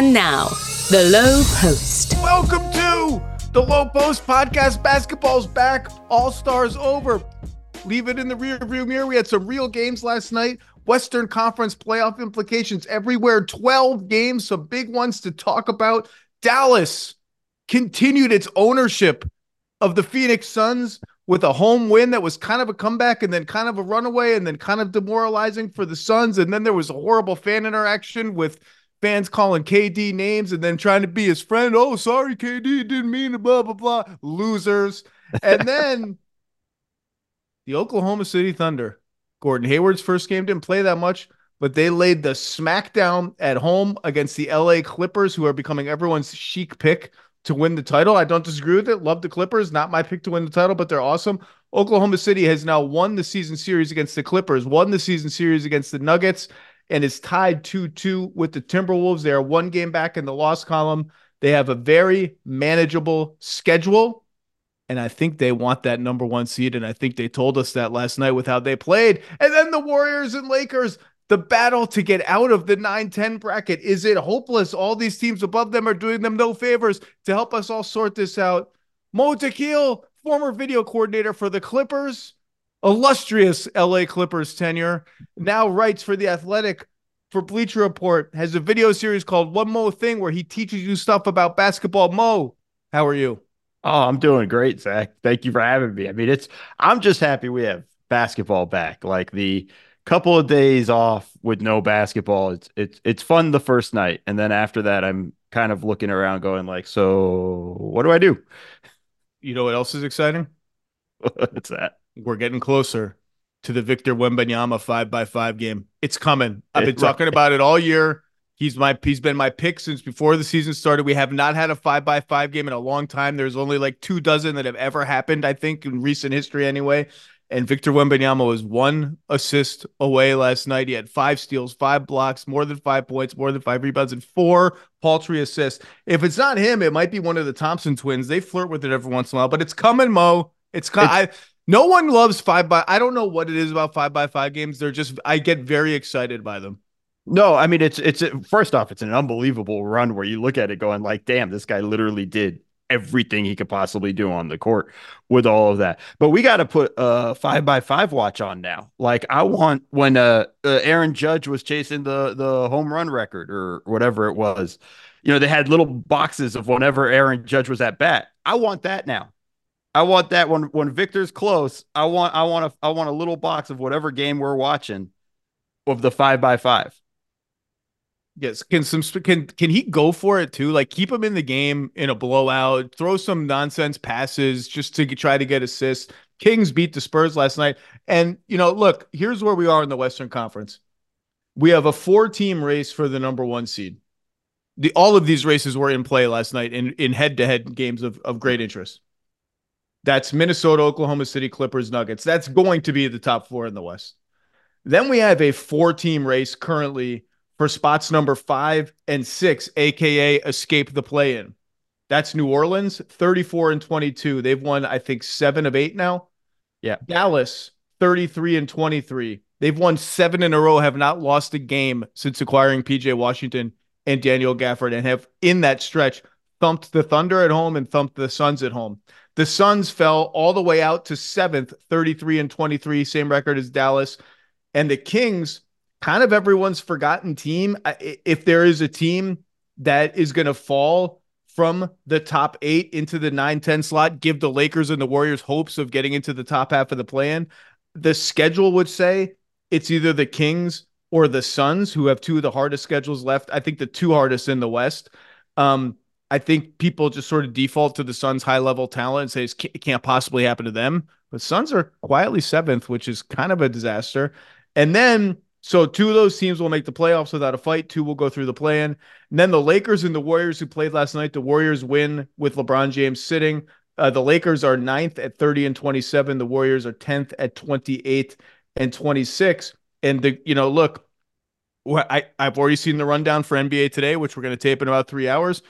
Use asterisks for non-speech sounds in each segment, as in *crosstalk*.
And now, the Low Post. Welcome to the Low Post podcast. Basketball's back. All stars over. Leave it in the rear view mirror. We had some real games last night. Western Conference playoff implications everywhere. 12 games, some big ones to talk about. Dallas continued its ownership of the Phoenix Suns with a home win that was kind of a comeback and then kind of a runaway and then kind of demoralizing for the Suns. And then there was a horrible fan interaction with fans calling KD names and then trying to be his friend. Oh, sorry, KD didn't mean to blah, blah, blah. Losers. And then *laughs* the Oklahoma City Thunder. Gordon Hayward's first game didn't play that much, but they laid the smackdown at home against the LA Clippers, who are becoming everyone's chic pick to win the title. I don't disagree with it. Love the Clippers. Not my pick to win the title, but they're awesome. Oklahoma City has now won the season series against the Clippers, won the season series against the Nuggets, and is tied 2 2 with the Timberwolves. They are one game back in the loss column. They have a very manageable schedule. And I think they want that number one seed. And I think they told us that last night with how they played. And then the Warriors and Lakers, the battle to get out of the 9 10 bracket. Is it hopeless? All these teams above them are doing them no favors to help us all sort this out. Mo Dakhil, former video coordinator for the Clippers, illustrious LA Clippers tenure, now writes for The Athletic for Bleacher Report, has a video series called One Mo Thing where he teaches you stuff about basketball. Mo, how are you? Oh, I'm doing great, Zach. Thank you for having me. I mean, it's I'm just happy we have basketball back. Like the couple of days off with no basketball, it's it's it's fun the first night, and then after that, I'm kind of looking around, going like, so what do I do? You know what else is exciting? *laughs* What's that? We're getting closer to the Victor Wembanyama five by five game. It's coming. I've been talking about it all year. He's my he's been my pick since before the season started. We have not had a five by five game in a long time. There's only like two dozen that have ever happened, I think, in recent history anyway. And Victor Wembanyama was one assist away last night. He had five steals, five blocks, more than five points, more than five rebounds, and four paltry assists. If it's not him, it might be one of the Thompson twins. They flirt with it every once in a while, but it's coming, Mo. It's coming. I, no one loves five by. I don't know what it is about five by five games. They're just. I get very excited by them. No, I mean it's it's first off, it's an unbelievable run where you look at it going like, damn, this guy literally did everything he could possibly do on the court with all of that. But we got to put a five by five watch on now. Like I want when uh, uh, Aaron Judge was chasing the the home run record or whatever it was, you know, they had little boxes of whenever Aaron Judge was at bat. I want that now. I want that when when Victor's close. I want I want a I want a little box of whatever game we're watching of the five by five. Yes, can some can can he go for it too? Like keep him in the game in a blowout, throw some nonsense passes just to try to get assists. Kings beat the Spurs last night, and you know, look, here's where we are in the Western Conference. We have a four-team race for the number one seed. The all of these races were in play last night in in head-to-head games of of great interest. That's Minnesota, Oklahoma City, Clippers, Nuggets. That's going to be the top four in the West. Then we have a four-team race currently for spots number five and six, aka escape the play in. That's New Orleans, 34 and 22. They've won, I think, seven of eight now. Yeah. Dallas, 33 and 23. They've won seven in a row, have not lost a game since acquiring PJ Washington and Daniel Gafford, and have in that stretch thumped the Thunder at home and thumped the Suns at home. The Suns fell all the way out to seventh, 33 and 23, same record as Dallas. And the Kings kind of everyone's forgotten team. If there is a team that is going to fall from the top eight into the 9 10 slot, give the Lakers and the Warriors hopes of getting into the top half of the play-in, the schedule would say it's either the Kings or the Suns, who have two of the hardest schedules left. I think the two hardest in the West. Um, I think people just sort of default to the Suns' high level talent and say it can't possibly happen to them. But Suns are quietly seventh, which is kind of a disaster. And then so two of those teams will make the playoffs without a fight. Two will go through the play-in. And then the Lakers and the Warriors who played last night. The Warriors win with LeBron James sitting. Uh, the Lakers are ninth at 30 and 27. The Warriors are 10th at 28 and 26. And the you know look, I I've already seen the rundown for NBA today, which we're going to tape in about three hours.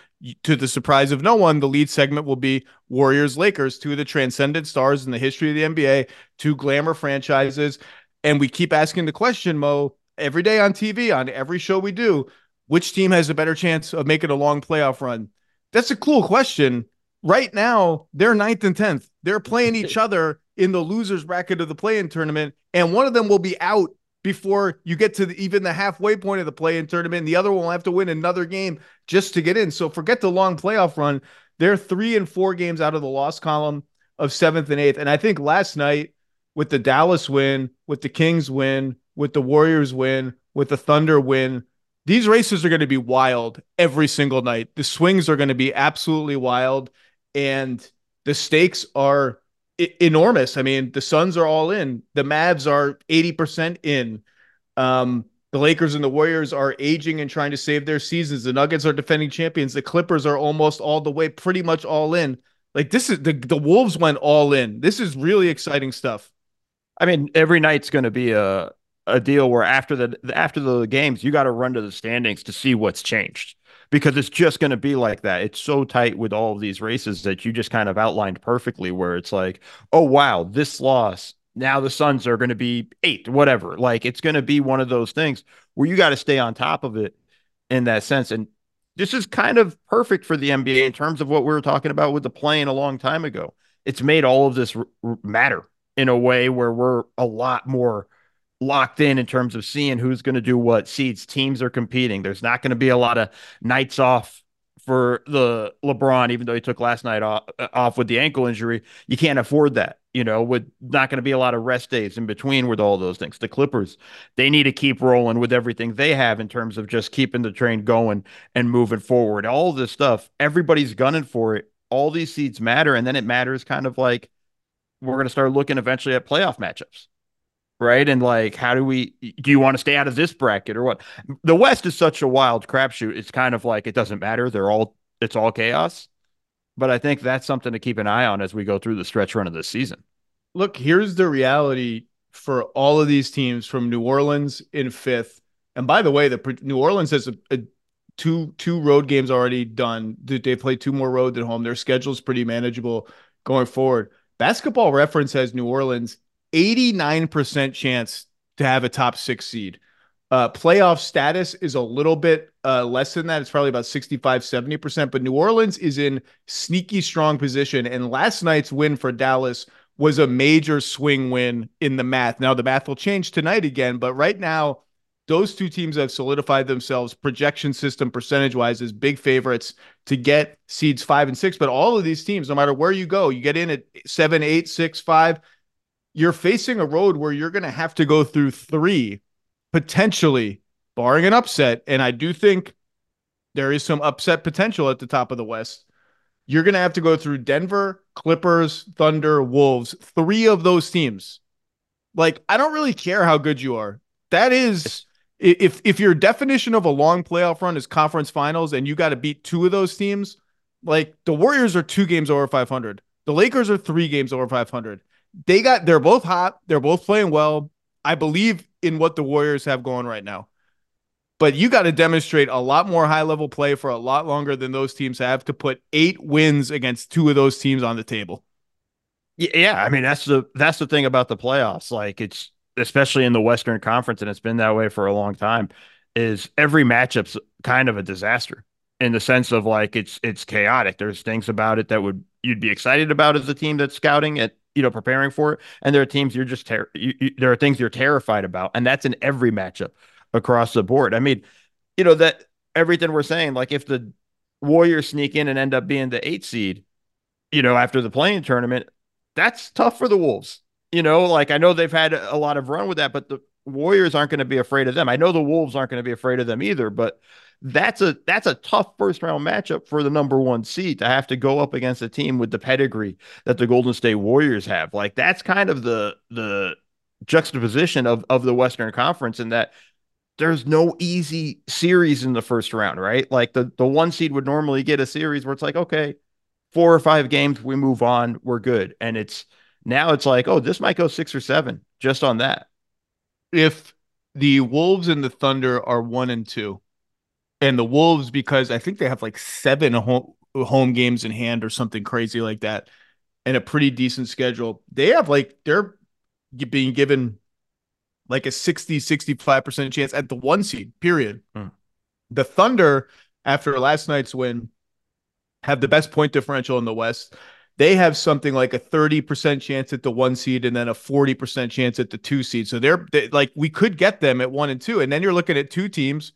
To the surprise of no one, the lead segment will be Warriors Lakers, two of the transcendent stars in the history of the NBA, two glamour franchises. And we keep asking the question, Mo, every day on TV, on every show we do, which team has a better chance of making a long playoff run? That's a cool question. Right now, they're ninth and 10th. They're playing each *laughs* other in the losers bracket of the play in tournament, and one of them will be out before you get to the, even the halfway point of the play in tournament. The other one will have to win another game just to get in. So forget the long playoff run. They're three and four games out of the loss column of seventh and eighth. And I think last night with the Dallas win, with the Kings win, with the Warriors win, with the Thunder win, these races are going to be wild every single night. The swings are going to be absolutely wild. And the stakes are enormous. I mean, the Suns are all in. The Mavs are 80% in. Um, the Lakers and the Warriors are aging and trying to save their seasons. The Nuggets are defending champions. The Clippers are almost all the way, pretty much all in. Like this is the the Wolves went all in. This is really exciting stuff. I mean, every night's going to be a a deal where after the after the games, you got to run to the standings to see what's changed because it's just going to be like that. It's so tight with all of these races that you just kind of outlined perfectly. Where it's like, oh wow, this loss now the Suns are going to be eight, whatever. Like it's going to be one of those things where you got to stay on top of it in that sense. And this is kind of perfect for the NBA in terms of what we were talking about with the play-in a long time ago. It's made all of this r- matter in a way where we're a lot more locked in in terms of seeing who's going to do what seeds teams are competing there's not going to be a lot of nights off for the LeBron, even though he took last night off, uh, off with the ankle injury, you can't afford that. You know, with not going to be a lot of rest days in between with all those things. The Clippers, they need to keep rolling with everything they have in terms of just keeping the train going and moving forward. All this stuff, everybody's gunning for it. All these seeds matter. And then it matters kind of like we're going to start looking eventually at playoff matchups right? And like, how do we? Do you want to stay out of this bracket or what? The West is such a wild crapshoot. It's kind of like it doesn't matter. They're all it's all chaos. But I think that's something to keep an eye on as we go through the stretch run of this season. Look, here's the reality for all of these teams from New Orleans in fifth. And by the way, the New Orleans has a, a two two road games already done. They play two more road at home. Their schedule is pretty manageable going forward. Basketball Reference has New Orleans 89% chance to have a top six seed. Uh, playoff status is a little bit uh, less than that. It's probably about 65, 70%. But New Orleans is in sneaky strong position. And last night's win for Dallas was a major swing win in the math. Now, the math will change tonight again. But right now, those two teams have solidified themselves projection system percentage wise as big favorites to get seeds five and six. But all of these teams, no matter where you go, you get in at seven, eight, six, five you're facing a road where you're going to have to go through three, potentially, barring an upset. And I do think there is some upset potential at the top of the West. You're going to have to go through Denver, Clippers, Thunder, Wolves, three of those teams. Like, I don't really care how good you are. That is, if if your definition of a long playoff run is conference finals and you got to beat two of those teams, like the Warriors are two games over 500. The Lakers are three games over 500 they got they're both hot. They're both playing well. I believe in what the Warriors have going right now. But you got to demonstrate a lot more high level play for a lot longer than those teams have to put eight wins against two of those teams on the table. Yeah, I mean that's the that's the thing about the playoffs. Like it's especially in the Western Conference, and it's been that way for a long time. Is every matchup's kind of a disaster in the sense of like it's it's chaotic. There's things about it that would you'd be excited about as a team that's scouting it you know preparing for it. And there are teams you're just ter- you, you, there are things you're terrified about and that's in every matchup across the board. I mean you know that everything we're saying like if the warriors sneak in and end up being the eight seed you know after the play-in tournament that's tough for the wolves. You know like i know they've had a lot of run with that but the warriors aren't going to be afraid of them. I know the wolves aren't going to be afraid of them either but that's a that's a tough first round matchup for the number one seed to have to go up against a team with the pedigree that the Golden State Warriors have. Like that's kind of the the juxtaposition of of the Western Conference in that there's no easy series in the first round, right? Like the the one seed would normally get a series where it's like, okay, four or five games, we move on, we're good. And it's now it's like, oh, this might go six or seven just on that. If the Wolves and the Thunder are one and two, and the Wolves because I think they have like seven home home games in hand or something crazy like that, and a pretty decent schedule. They have like they're being given like a 60 65% chance at the one seed period. Hmm. The Thunder, after last night's win, have the best point differential in the West. They have something like a 30% chance at the one seed and then a 40% chance at the two seed. So they're they, like, we could get them at one and two. And then you're looking at two teams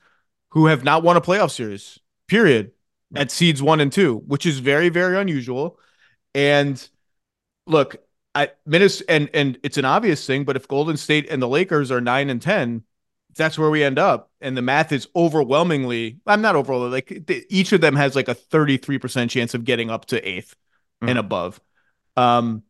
who have not won a playoff series, period, at seeds one and two, which is very, very unusual. And look, I Minnesota, and and it's an obvious thing, but if Golden State and the Lakers are nine and ten, that's where we end up. And the math is overwhelmingly, I'm not overall like each of them has like a 33% chance of getting up to 8th mm-hmm. and above um,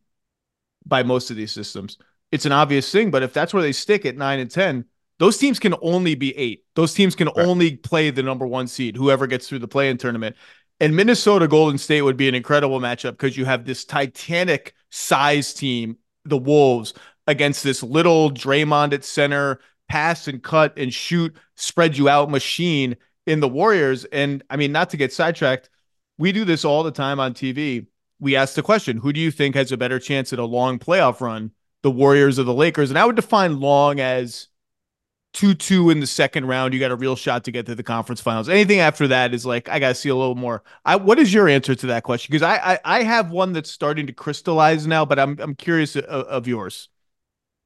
by most of these systems. It's an obvious thing, but if that's where they stick at 9 and 10, those teams can only be 8. Those teams can right. only play the number 1 seed, whoever gets through the play-in tournament. And Minnesota Golden State would be an incredible matchup because you have this titanic size team, the Wolves, against this little Draymond at center, pass and cut and shoot, spread you out machine in the Warriors. And I mean, not to get sidetracked, we do this all the time on TV. We ask the question, who do you think has a better chance at a long playoff run, the Warriors or the Lakers? And I would define long as 2 2 in the second round. You got a real shot to get to the conference finals. Anything after that is like, I got to see a little more. I, what is your answer to that question? Because I, I, I, have one that's starting to crystallize now, but I'm, I'm curious of, of yours.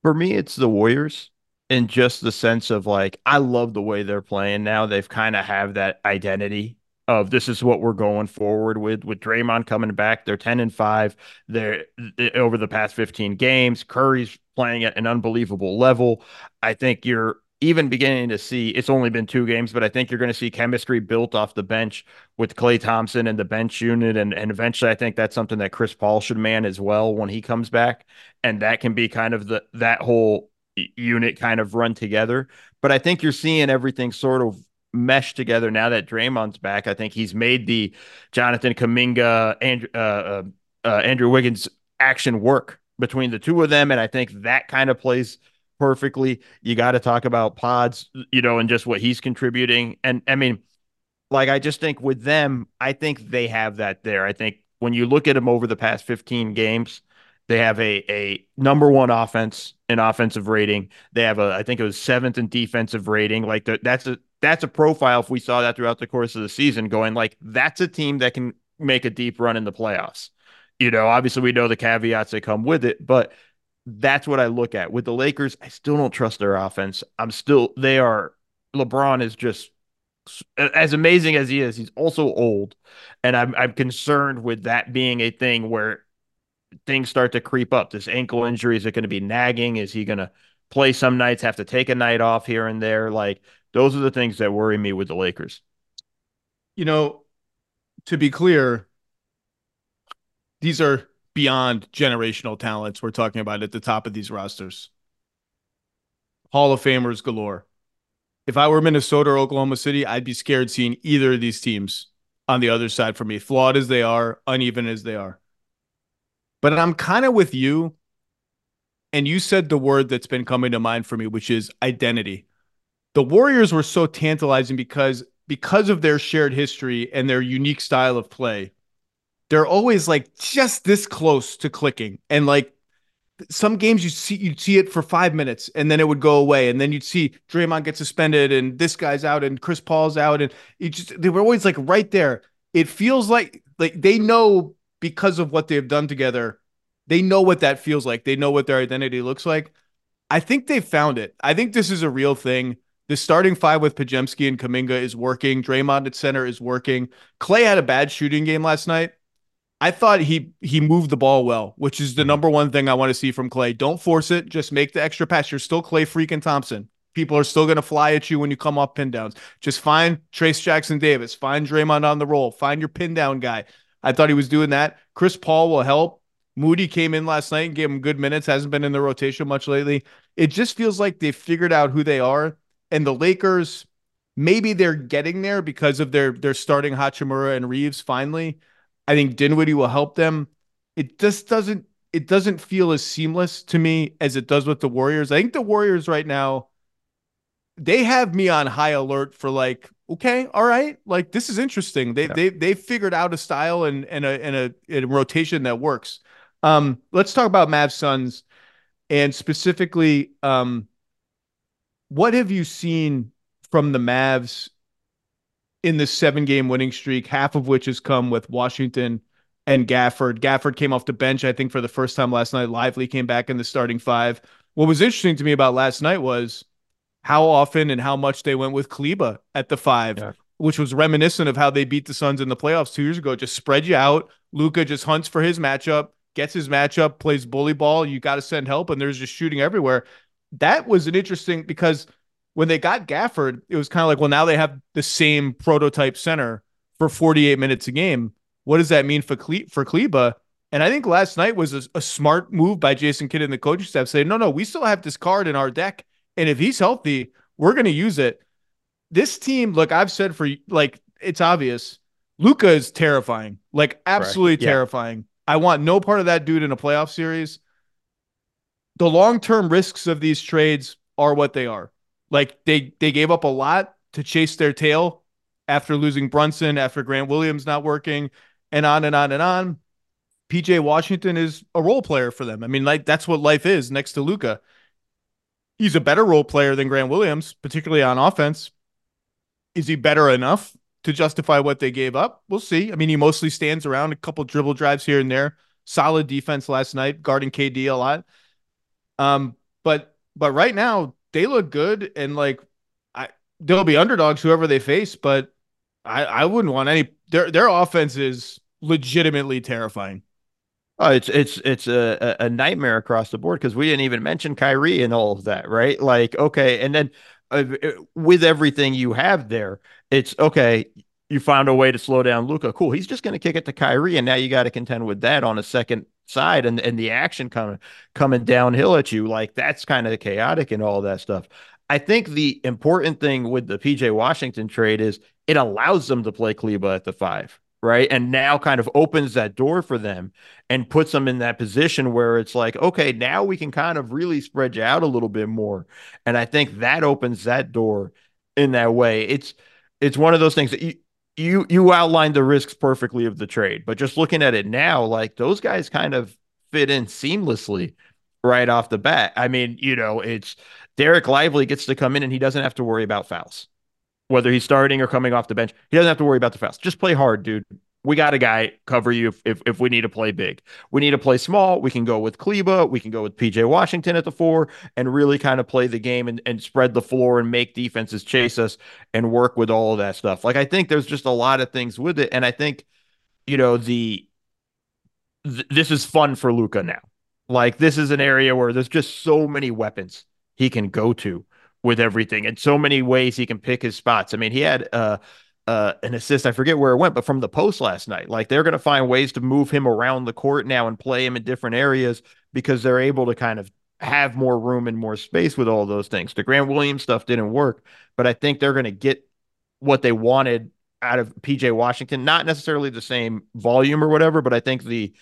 For me, it's the Warriors in just the sense of like I love the way they're playing now. They've kind of have that identity of this is what we're going forward with with Draymond coming back. They're 10 and 5. They're, they're over the past 15 games. Curry's playing at an unbelievable level. I think you're even beginning to see it's only been two games, but I think you're going to see chemistry built off the bench with Klay Thompson and the bench unit. And, and eventually I think that's something that Chris Paul should man as well when he comes back. And that can be kind of the that whole unit kind of run together. But I think you're seeing everything sort of mesh together now that Draymond's back. I think he's made the Jonathan Kuminga, Andrew, uh, uh, uh, Andrew Wiggins action work between the two of them. And I think that kind of plays perfectly. You got to talk about pods, you know, and just what he's contributing. And I mean, like, I just think with them, I think they have that there. I think when you look at them over the past 15 games, they have a a number one offense in offensive rating. They have a I think it was seventh in defensive rating. Like the, that's a that's a profile. If we saw that throughout the course of the season, going like that's a team that can make a deep run in the playoffs. You know, obviously we know the caveats that come with it, but that's what I look at with the Lakers. I still don't trust their offense. I'm still they are LeBron is just as amazing as he is. He's also old, and I'm I'm concerned with that being a thing where things start to creep up. This ankle injury is it going to be nagging? Is he going to play some nights, have to take a night off here and there? Like those are the things that worry me with the Lakers. You know, to be clear, these are beyond generational talents we're talking about at the top of these rosters. Hall of Famers galore. If I were Minnesota or Oklahoma City, I'd be scared seeing either of these teams on the other side for me, flawed as they are, uneven as they are. But I'm kind of with you. And you said the word that's been coming to mind for me, which is identity. The Warriors were so tantalizing because because of their shared history and their unique style of play. They're always like just this close to clicking. And like some games you see you'd see it for five minutes and then it would go away. And then you'd see Draymond get suspended and this guy's out and Chris Paul's out. And it just they were always like right there. It feels like like they know because of what they've done together, they know what that feels like. They know what their identity looks like. I think they've found it. I think this is a real thing. The starting five with Podziemski and Kuminga is working. Draymond at center is working. Klay had a bad shooting game last night. I thought he he moved the ball well, which is the mm-hmm. number one thing I want to see from Klay. Don't force it. Just make the extra pass. You're still Klay freaking Thompson. People are still going to fly at you when you come off pin downs. Just find Trayce Jackson Davis. Find Draymond on the roll. Find your pin down guy. I thought he was doing that. Chris Paul will help. Moody came in last night and gave him good minutes. Hasn't been in the rotation much lately. It just feels like they've figured out who they are. And the Lakers, maybe they're getting there because of their their starting Hachimura and Reaves Finally, I think Dinwiddie will help them. It just doesn't. It doesn't feel as seamless to me as it does with the Warriors. I think the Warriors right now, they have me on high alert for like okay, all right, like this is interesting. They yeah. they they figured out a style and and a and a, and a rotation that works. Um, let's talk about Mavs Suns and specifically, um, what have you seen from the Mavs in this seven game winning streak, half of which has come with Washington and Gafford. Gafford came off the bench, I think, for the first time last night. Lively came back in the starting five. What was interesting to me about last night was how often and how much they went with Kleber at the five, yeah. which was reminiscent of how they beat the Suns in the playoffs two years ago. Just spread you out. Luka just hunts for his matchup, gets his matchup, plays bully ball. You got to send help, and there's just shooting everywhere. That was an interesting because when they got Gafford, it was kind of like, well, now they have the same prototype center for 48 minutes a game. What does that mean for Cle- for Kleber? And I think last night was a, a, smart move by Jason Kidd and the coaching staff saying, no, no, we still have this card in our deck. And if he's healthy, we're going to use it. This team, look, I've said for like, it's obvious. Luka is terrifying, like absolutely yeah. terrifying. I want no part of that dude in a playoff series. The long term risks of these trades are what they are. Like they they gave up a lot to chase their tail after losing Brunson, after Grant Williams not working, and on and on and on. PJ Washington is a role player for them. I mean, like that's what life is next to Luka. He's a better role player than Grant Williams, particularly on offense. Is he better enough to justify what they gave up? We'll see. I mean, he mostly stands around a couple dribble drives here and there. Solid defense last night, guarding KD a lot. Um, but but right now they look good and like I they'll be underdogs whoever they face, but I I wouldn't want any their their offense is legitimately terrifying. Oh, it's it's it's a, a nightmare across the board because we didn't even mention Kyrie and all of that, right? Like, okay, and then uh, with everything you have there, it's okay. You found a way to slow down Luka. Cool. He's just going to kick it to Kyrie, and now you got to contend with that on a second side, and and the action coming coming downhill at you. Like that's kind of chaotic and all that stuff. I think the important thing with the PJ Washington trade is it allows them to play Kleber at the five right? And now kind of opens that door for them and puts them in that position where it's like, okay, now we can kind of really spread you out a little bit more. And I think that opens that door in that way. It's it's one of those things that you you you outlined the risks perfectly of the trade, but just looking at it now, like those guys kind of fit in seamlessly right off the bat. I mean, you know, it's Dereck Lively gets to come in and he doesn't have to worry about fouls whether he's starting or coming off the bench. He doesn't have to worry about the fouls. Just play hard, dude. We got a guy cover you if, if, if we need to play big. We need to play small. We can go with Kleber. We can go with PJ Washington at the four and really kind of play the game and, and spread the floor and make defenses chase us and work with all of that stuff. Like I think there's just a lot of things with it. And I think, you know, the th- this is fun for Luka now. Like this is an area where there's just so many weapons he can go to with everything and so many ways he can pick his spots. I mean, he had uh, uh, an assist. I forget where it went, but from the post last night. Like they're going to find ways to move him around the court now and play him in different areas because they're able to kind of have more room and more space with all those things. The Grant Williams stuff didn't work, but I think they're going to get what they wanted out of PJ Washington. Not necessarily the same volume or whatever, but I think the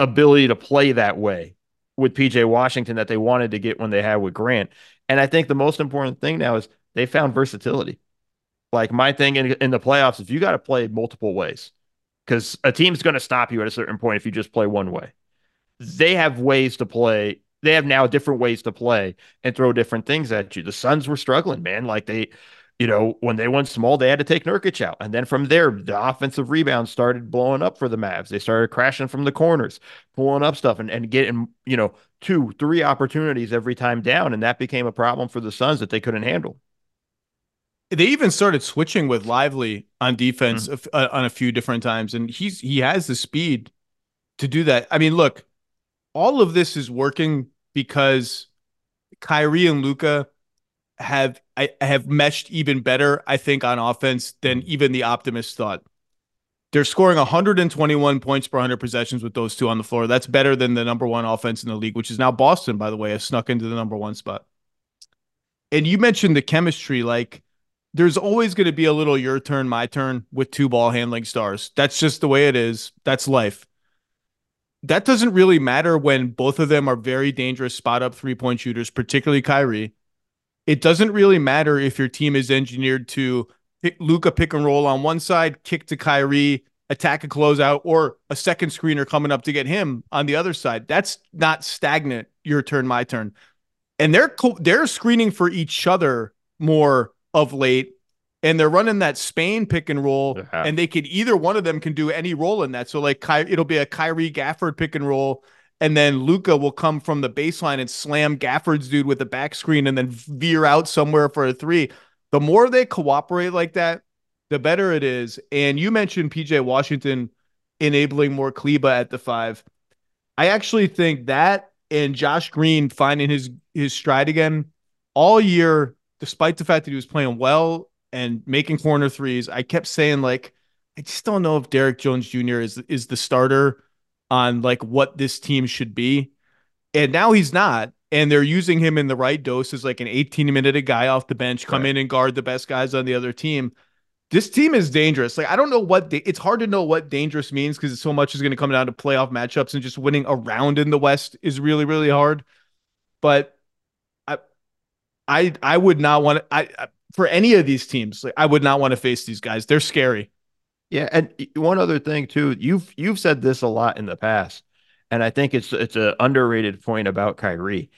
ability to play that way with PJ Washington that they wanted to get when they had with Grant. And I think the most important thing now is they found versatility. Like my thing in, in the playoffs is you got to play multiple ways because a team's going to stop you at a certain point if you just play one way. They have ways to play. They have now different ways to play and throw different things at you. The Suns were struggling, man. Like they, you know, when they went small, they had to take Nurkic out. And then from there, the offensive rebound started blowing up for the Mavs. They started crashing from the corners, pulling up stuff and, and getting, you know, two, three opportunities every time down. And that became a problem for the Suns that they couldn't handle. They even started switching with Lively on defense mm-hmm. uh, on a few different times. And he's he has the speed to do that. I mean, look, all of this is working because Kyrie and Luka have I have meshed even better, I think, on offense than even the optimists thought. They're scoring 121 points per 100 possessions with those two on the floor. That's better than the number one offense in the league, which is now Boston, by the way, has snuck into the number one spot. And you mentioned the chemistry. Like, there's always going to be a little your turn, my turn with two ball handling stars. That's just the way it is. That's life. That doesn't really matter when both of them are very dangerous spot up three point shooters, particularly Kyrie it doesn't really matter if your team is engineered to Luka pick and roll on one side, kick to Kyrie, attack a closeout, or a second screener coming up to get him on the other side. That's not stagnant. Your turn, my turn, and they're co- they're screening for each other more of late. and they're running that Spain pick and roll, and they could either one of them can do any role in that. So like Ky- it'll be a Kyrie Gafford pick and roll, and then Luka will come from the baseline and slam Gafford's dude with the back screen, and then veer out somewhere for a three. The more they cooperate like that, the better it is. And you mentioned PJ Washington enabling more Kleber at the five. I actually think that and Josh Green finding his his stride again all year, despite the fact that he was playing well and making corner threes. I kept saying like, I just don't know if Derrick Jones Jr. is is the starter on like what this team should be. And now he's not. And they're using him in the right dose as like an 18 minute a guy off the bench, come Right. in and guard the best guys on the other team. This team is dangerous. Like I don't know what da- it's hard to know what dangerous means because so much is going to come down to playoff matchups and just winning around in the West is really really hard. But I I would not want to I, for any of these teams. Like I would not want to face these guys. They're scary. Yeah, and one other thing too, you've you've said this a lot in the past, and I think it's it's an underrated point about Kyrie.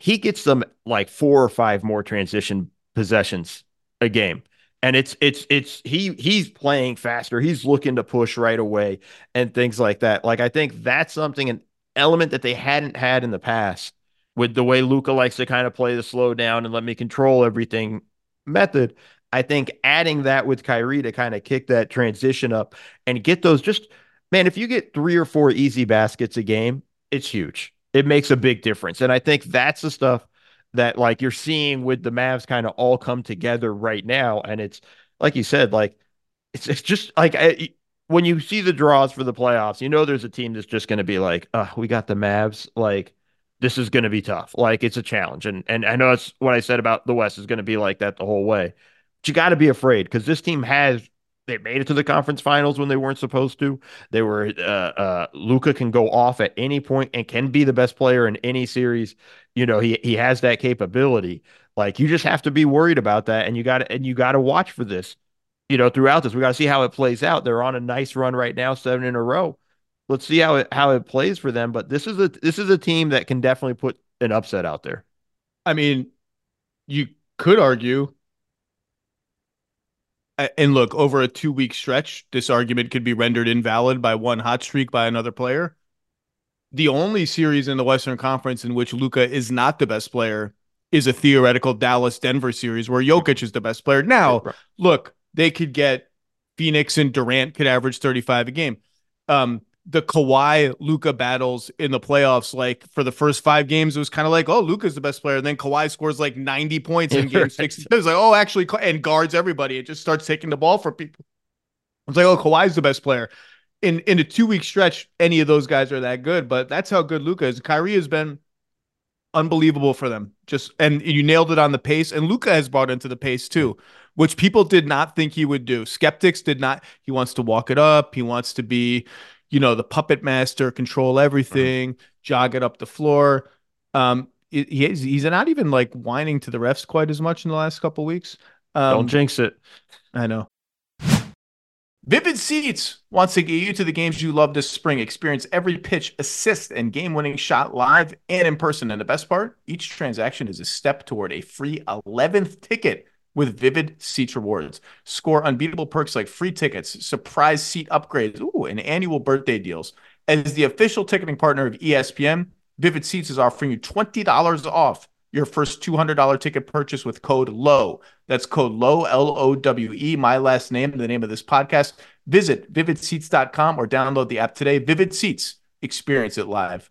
He gets them like four or five more transition possessions a game. And it's it's it's he he's playing faster. He's looking to push right away and things like that. Like I think that's something an element that they hadn't had in the past with the way Luka likes to kind of play the slow down and let me control everything method. I think adding that with Kyrie to kind of kick that transition up and get those just man, if you get three or four easy baskets a game, it's huge. It makes a big difference. And I think that's the stuff that like you're seeing with the Mavs kind of all come together right now. And it's like you said, like it's it's just like I, when you see the draws for the playoffs, you know there's a team that's just going to be like, uh, we got the Mavs, like this is going to be tough. Like it's a challenge. And and I know that's what I said about the West is going to be like that the whole way. But you got to be afraid because this team has they made it to the conference finals when they weren't supposed to. They were uh uh Luka can go off at any point and can be the best player in any series. You know, he he has that capability. Like you just have to be worried about that and you got to and you got to watch for this. You know, throughout this, we got to see how it plays out. They're on a nice run right now, seven in a row. Let's see how it how it plays for them, but this is a this is a team that can definitely put an upset out there. I mean, you could argue and look, over a two week stretch, this argument could be rendered invalid by one hot streak by another player. The only series in the Western Conference in which Luka is not the best player is a theoretical Dallas Denver series where Jokic is the best player. Now, look, they could get Phoenix and Durant could average 35 a game. Um, the Kawhi Luka battles in the playoffs, like for the first five games, it was kind of like, oh, Luka's the best player. And then Kawhi scores like 90 points in *laughs* game Right. six. It was like, oh, actually, and guards everybody. It just starts taking the ball from people. It's like, oh, Kawhi's the best player. In in a two week stretch, any of those guys are that good, but that's how good Luka is. Kyrie has been unbelievable for them. Just and you nailed it on the pace. And Luka has brought into the pace too, mm-hmm. which people did not think he would do. Skeptics did not. He wants to walk it up. He wants to be, you know, the puppet master, control everything, jog it up the floor. Um, he- he's he's not even like whining to the refs quite as much in the last couple weeks. Um, Don't jinx it. I know. Vivid Seats wants to get you to the games you love this spring. Experience every pitch, assist, and game winning shot live and in person. And the best part each transaction is a step toward a free 11th ticket with Vivid Seats rewards. Score unbeatable perks like free tickets, surprise seat upgrades, ooh, and annual birthday deals. As the official ticketing partner of ESPN, Vivid Seats is offering you $20 off your first $200 ticket purchase with code LOW. That's code LOW, L O W E, my last name, the name of this podcast. Visit vividseats.com or download the app today. Vivid Seats, experience it live.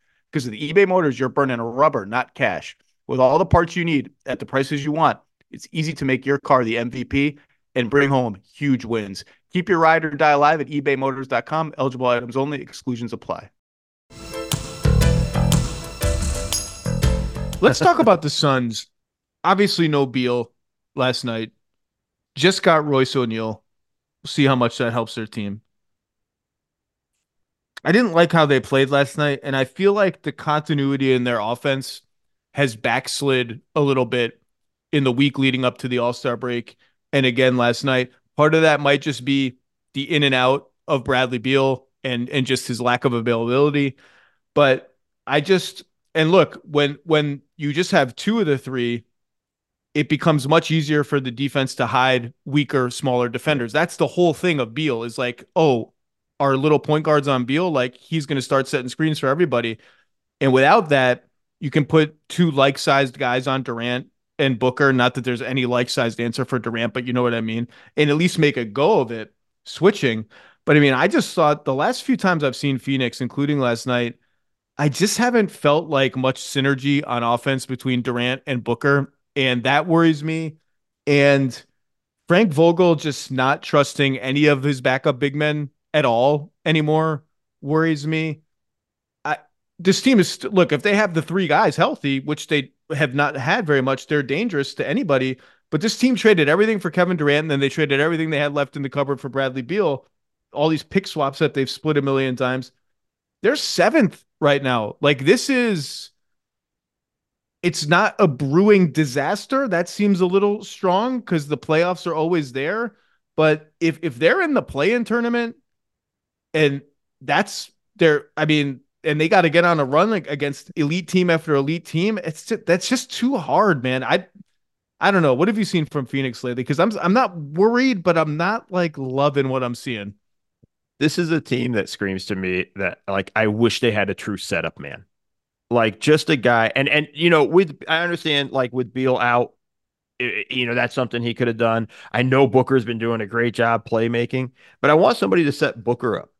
Because with eBay Motors, you're burning rubber, not cash. With all the parts you need at the prices you want, it's easy to make your car the MVP and bring home huge wins. Keep your ride or die alive at ebaymotors.com. Eligible items only, exclusions apply. Let's talk about the Suns. Obviously, no Beal last night. Just got Royce O'Neal. We'll see how much that helps their team. I didn't like how they played last night, and I feel like the continuity in their offense has backslid a little bit in the week leading up to the All Star break, and again last night. Part of that might just be the in and out of Bradley Beal and and just his lack of availability, but I just and look when when you just have two of the three, it becomes much easier for the defense to hide weaker, smaller defenders. That's the whole thing of Beal is like, oh, our little point guards on Beal, like he's going to start setting screens for everybody. And without that, you can put two like sized guys on Durant and Booker. Not that there's any like sized answer for Durant, but you know what I mean. And at least make a go of it switching. But I mean, I just thought the last few times I've seen Phoenix, including last night, I just haven't felt like much synergy on offense between Durant and Booker. And that worries me. And Frank Vogel just not trusting any of his backup big men at all anymore worries me. I this team is look if they have the three guys healthy, which they have not had very much, they're dangerous to anybody. But this team traded everything for Kevin Durant, and then they traded everything they had left in the cupboard for Bradley Beal. All these pick swaps that they've split a million times. They're seventh right now. Like this is it's not a brewing disaster. That seems a little strong because the playoffs are always there. But if if they're in the play-in tournament and that's their i mean and they got to get on a run like against elite team after elite team. It's just, that's just too hard man. I i don't know. What have you seen from phoenix lately? Because i'm i'm not worried but i'm not like loving what i'm seeing. This is a team that screams to me that like i wish they had a true setup man. Like just a guy and and you know with i understand like with beal out you know that's something he could have done. I know Booker's been doing a great job playmaking, but I want somebody to set Booker up.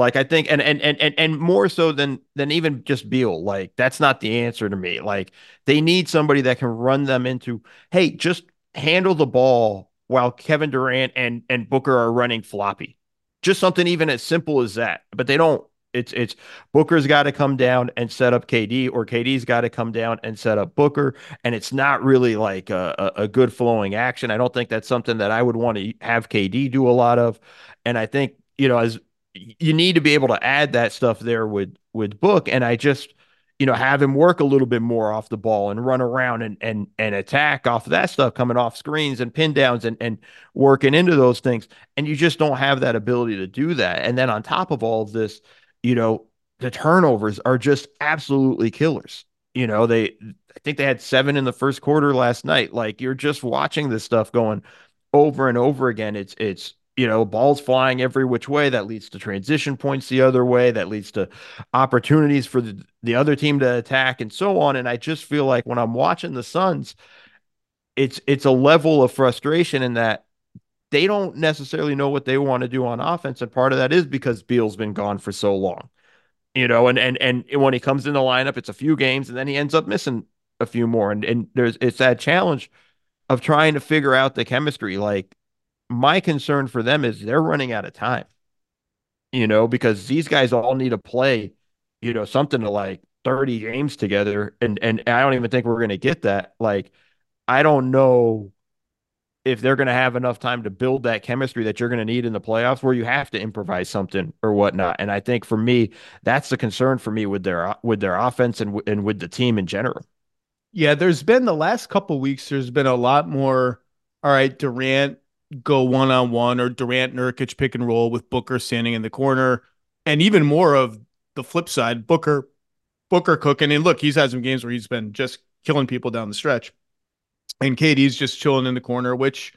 Like I think, and and and and and more so than than even just Beal. Like that's not the answer to me. Like they need somebody that can run them into. Hey, just handle the ball while Kevin Durant and and Booker are running floppy. Just something even as simple as that. But they don't. It's it's Booker's got to come down and set up KD, or KD's got to come down and set up Booker, and it's not really like a, a, a good flowing action. I don't think that's something that I would want to have KD do a lot of, and I think you know as you need to be able to add that stuff there with with Book, and I just you know have him work a little bit more off the ball and run around and and and attack off of that stuff coming off screens and pin downs and and working into those things, and you just don't have that ability to do that. And then on top of all of this, you know the turnovers are just absolutely killers. You know they I think they had seven in the first quarter last night. Like you're just watching this stuff going over and over again. It's it's you know, balls flying every which way. That leads to transition points the other way. That leads to opportunities for the, the other team to attack and so on. And I just feel like when I'm watching the Suns, it's it's a level of frustration in that they don't necessarily know what they want to do on offense. And part of that is because Beal's been gone for so long. You know, and and and when he comes in the lineup, it's a few games and then he ends up missing a few more. And and there's it's that challenge of trying to figure out the chemistry. Like my concern for them is they're running out of time. You know, because these guys all need to play, you know, something to like 30 games together. And and I don't even think we're gonna get that. Like, I don't know if they're going to have enough time to build that chemistry that you're going to need in the playoffs where you have to improvise something or whatnot. And I think for me, that's the concern for me with their with their offense and and with the team in general. Yeah, there's been the last couple weeks there's been a lot more all right, Durant go one on one or Durant Nurkic pick and roll with Booker standing in the corner, and even more of the flip side, Booker Booker cooking. And look, he's had some games where he's been just killing people down the stretch, and KD's just chilling in the corner. Which,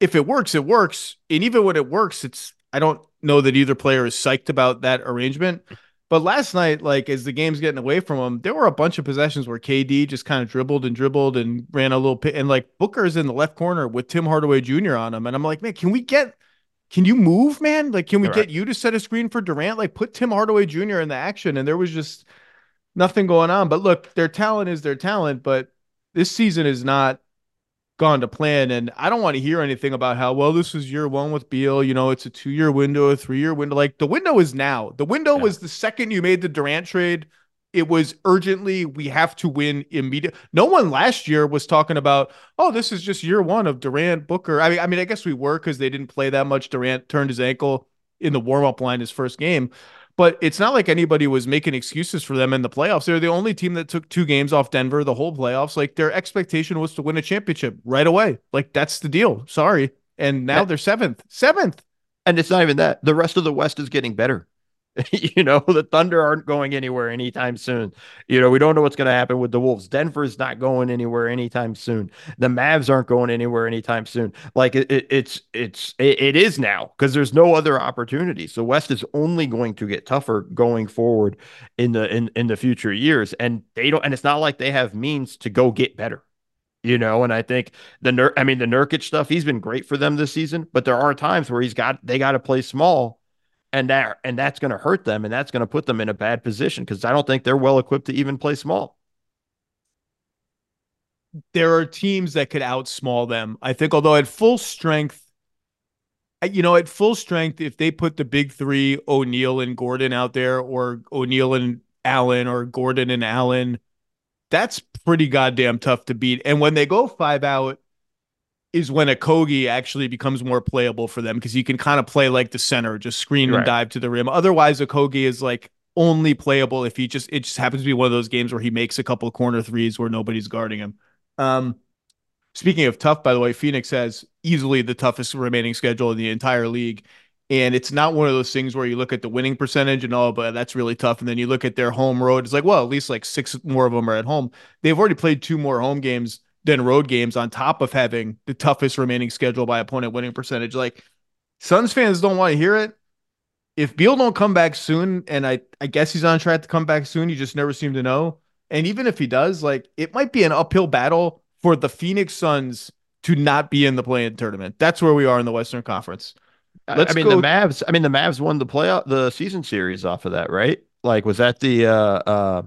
if it works, it works. And even when it works, it's I don't know that either player is psyched about that arrangement. But last night, like as the game's getting away from him, there were a bunch of possessions where KD just kind of dribbled and dribbled and ran a little pit, and like Booker's in the left corner with Tim Hardaway Jr. on him, and I'm like, man, can we get? Can you move, man? Like, can we get you to set a screen for Durant? Like, put Tim Hardaway Jr. in the action, and there was just nothing going on. But look, their talent is their talent, but this season is not gone to plan. And I don't want to hear anything about how, well, this was year one with Beal. You know, it's a two year window, a three year window. Like the window is now. The window yeah. was the second you made the Durant trade It was urgently, we have to win immediate. No one last year was talking about, oh, this is just year one of Durant Booker. I mean, I mean, I guess we were because they didn't play that much. Durant turned his ankle in the warm up line his first game. But it's not like anybody was making excuses for them in the playoffs. They're the only team that took two games off Denver the whole playoffs. Like their expectation was to win a championship right away. Like that's the deal. Sorry. And now they're seventh. Seventh. And it's not even that. The rest of the West is getting better. *laughs* you know, the Thunder aren't going anywhere anytime soon. You know, we don't know what's going to happen with the Wolves. Denver's not going anywhere anytime soon. The Mavs aren't going anywhere anytime soon. Like it, it it's it's it, it is now because there's no other opportunities. The West is only going to get tougher going forward in the in in the future years, and they don't. And it's not like they have means to go get better you know and i think the Nur- i mean the Nurkic stuff he's been great for them this season but there are times where he's got they got to play small and that and that's going to hurt them and that's going to put them in a bad position because I don't think they're well equipped to even play small. There are teams that could outsmall them. I think, although at full strength, you know, at full strength, if they put the big three, O'Neal and Gordon out there, or O'Neal and Allen, or Gordon and Allen, that's pretty goddamn tough to beat. And when they go five out, is when Okogie actually becomes more playable for them because you can kind of play like the center, just screen right. and dive to the rim. Otherwise, Okogie is like only playable if he just it just happens to be one of those games where he makes a couple corner threes where nobody's guarding him. Um, speaking of tough, by the way, Phoenix has easily the toughest remaining schedule in the entire league. And it's not one of those things where you look at the winning percentage and oh, but that's really tough. And then you look at their home road. It's like, well, at least like six more of them are at home. They've already played two more home games than road games on top of having the toughest remaining schedule by opponent winning percentage. Like Suns fans don't want to hear it. If Beal don't come back soon, and I, I guess he's on track to come back soon, you just never seem to know. And even if he does, like it might be an uphill battle for the Phoenix Suns to not be in the play-in tournament. That's where we are in the Western Conference. Let's I mean go... the Mavs. I mean the Mavs won the playoff the season series off of that, right? Like was that the uh uh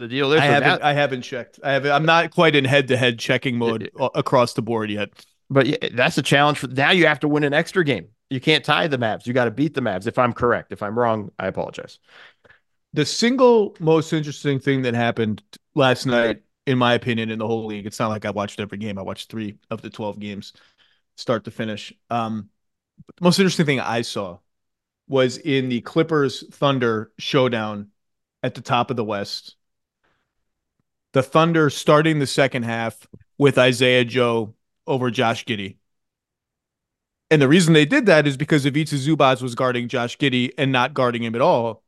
the deal is I haven't. I haven't checked. I haven't. I'm not quite in head-to-head checking mode across the board yet. But yeah, that's a challenge. For, now you have to win an extra game. You can't tie the Mavs. You got to beat the Mavs. If I'm correct, if I'm wrong, I apologize. The single most interesting thing that happened last night, in my opinion, in the whole league. It's not like I watched every game. I watched three of the 12 games, start to finish. Um, the most interesting thing I saw was in the Clippers Thunder showdown at the top of the West the Thunder starting the second half with Isaiah Joe over Josh Giddey. And the reason they did that is because Ivica Zubac was guarding Josh Giddey and not guarding him at all.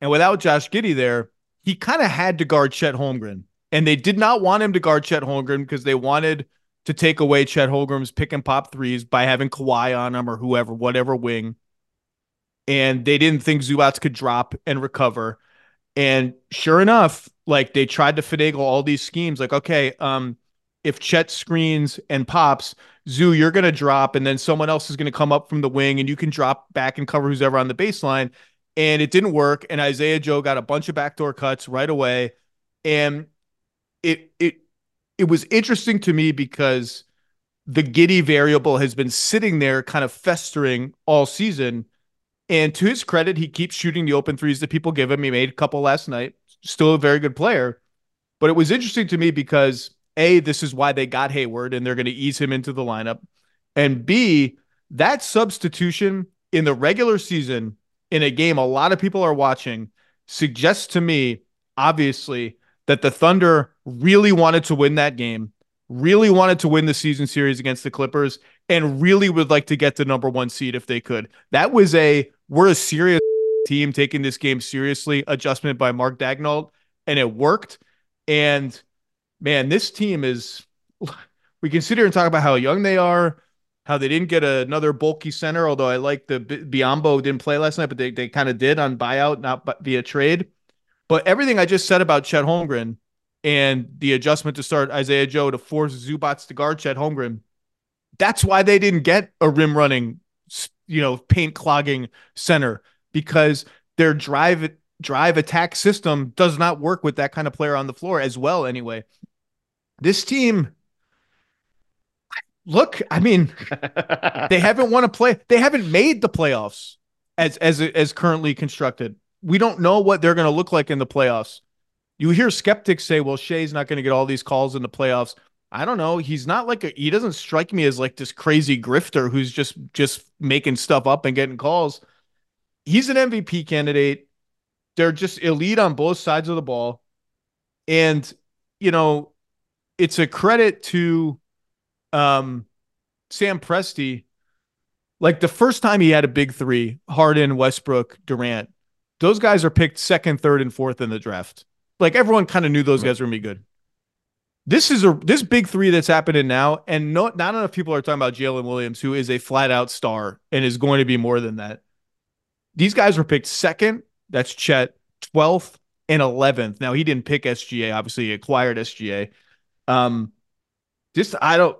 And without Josh Giddey there, he kind of had to guard Chet Holmgren. And they did not want him to guard Chet Holmgren because they wanted to take away Chet Holmgren's pick and pop threes by having Kawhi on him or whoever, whatever wing. And they didn't think Zubac could drop and recover. And sure enough, like they tried to finagle all these schemes. Like, okay, um, if Chet screens and pops, Zoo, you're gonna drop, and then someone else is gonna come up from the wing, and you can drop back and cover who's ever on the baseline. And it didn't work. And Isaiah Joe got a bunch of backdoor cuts right away. And it it it was interesting to me because the Giddey variable has been sitting there kind of festering all season and to his credit, he keeps shooting the open threes that people give him. He made a couple last night. Still a very good player. But it was interesting to me because A, this is why they got Hayward and they're going to ease him into the lineup. And B, that substitution in the regular season in a game a lot of people are watching suggests to me, obviously, that the Thunder really wanted to win that game, really wanted to win the season series against the Clippers, and really would like to get the number one seed if they could. That was a we're a serious team taking this game seriously adjustment by Mark Daigneault, and it worked. And man, this team is. *laughs* We can sit here and talk about how young they are, how they didn't get another bulky center. Although I like the Biyombo didn't play last night, but they, they kind of did on buyout, not via trade. But everything I just said about Chet Holmgren and the adjustment to start Isaiah Joe to force Zubac to guard Chet Holmgren, that's why they didn't get a rim running you know, paint clogging center because their drive drive attack system does not work with that kind of player on the floor as well anyway. This team look, I mean, *laughs* they haven't won a play. They haven't made the playoffs as as as currently constructed. We don't know what they're going to look like in the playoffs. You hear skeptics say, well, Shai's not going to get all these calls in the playoffs. I don't know. He's not like a he doesn't strike me as like this crazy grifter who's just just making stuff up and getting calls. He's an MVP candidate. They're just elite on both sides of the ball. And you know, it's a credit to um Sam Presti. Like the first time he had a big 3, Harden, Westbrook, Durant. Those guys are picked second, third and fourth in the draft. Like everyone kind of knew those guys were going to be good. This is a this big three that's happening now, and no, not enough people are talking about Jalen Williams, who is a flat out star and is going to be more than that. These guys were picked second. That's Chet, twelfth and eleventh. Now he didn't pick SGA. Obviously, he acquired SGA. Um, this I don't.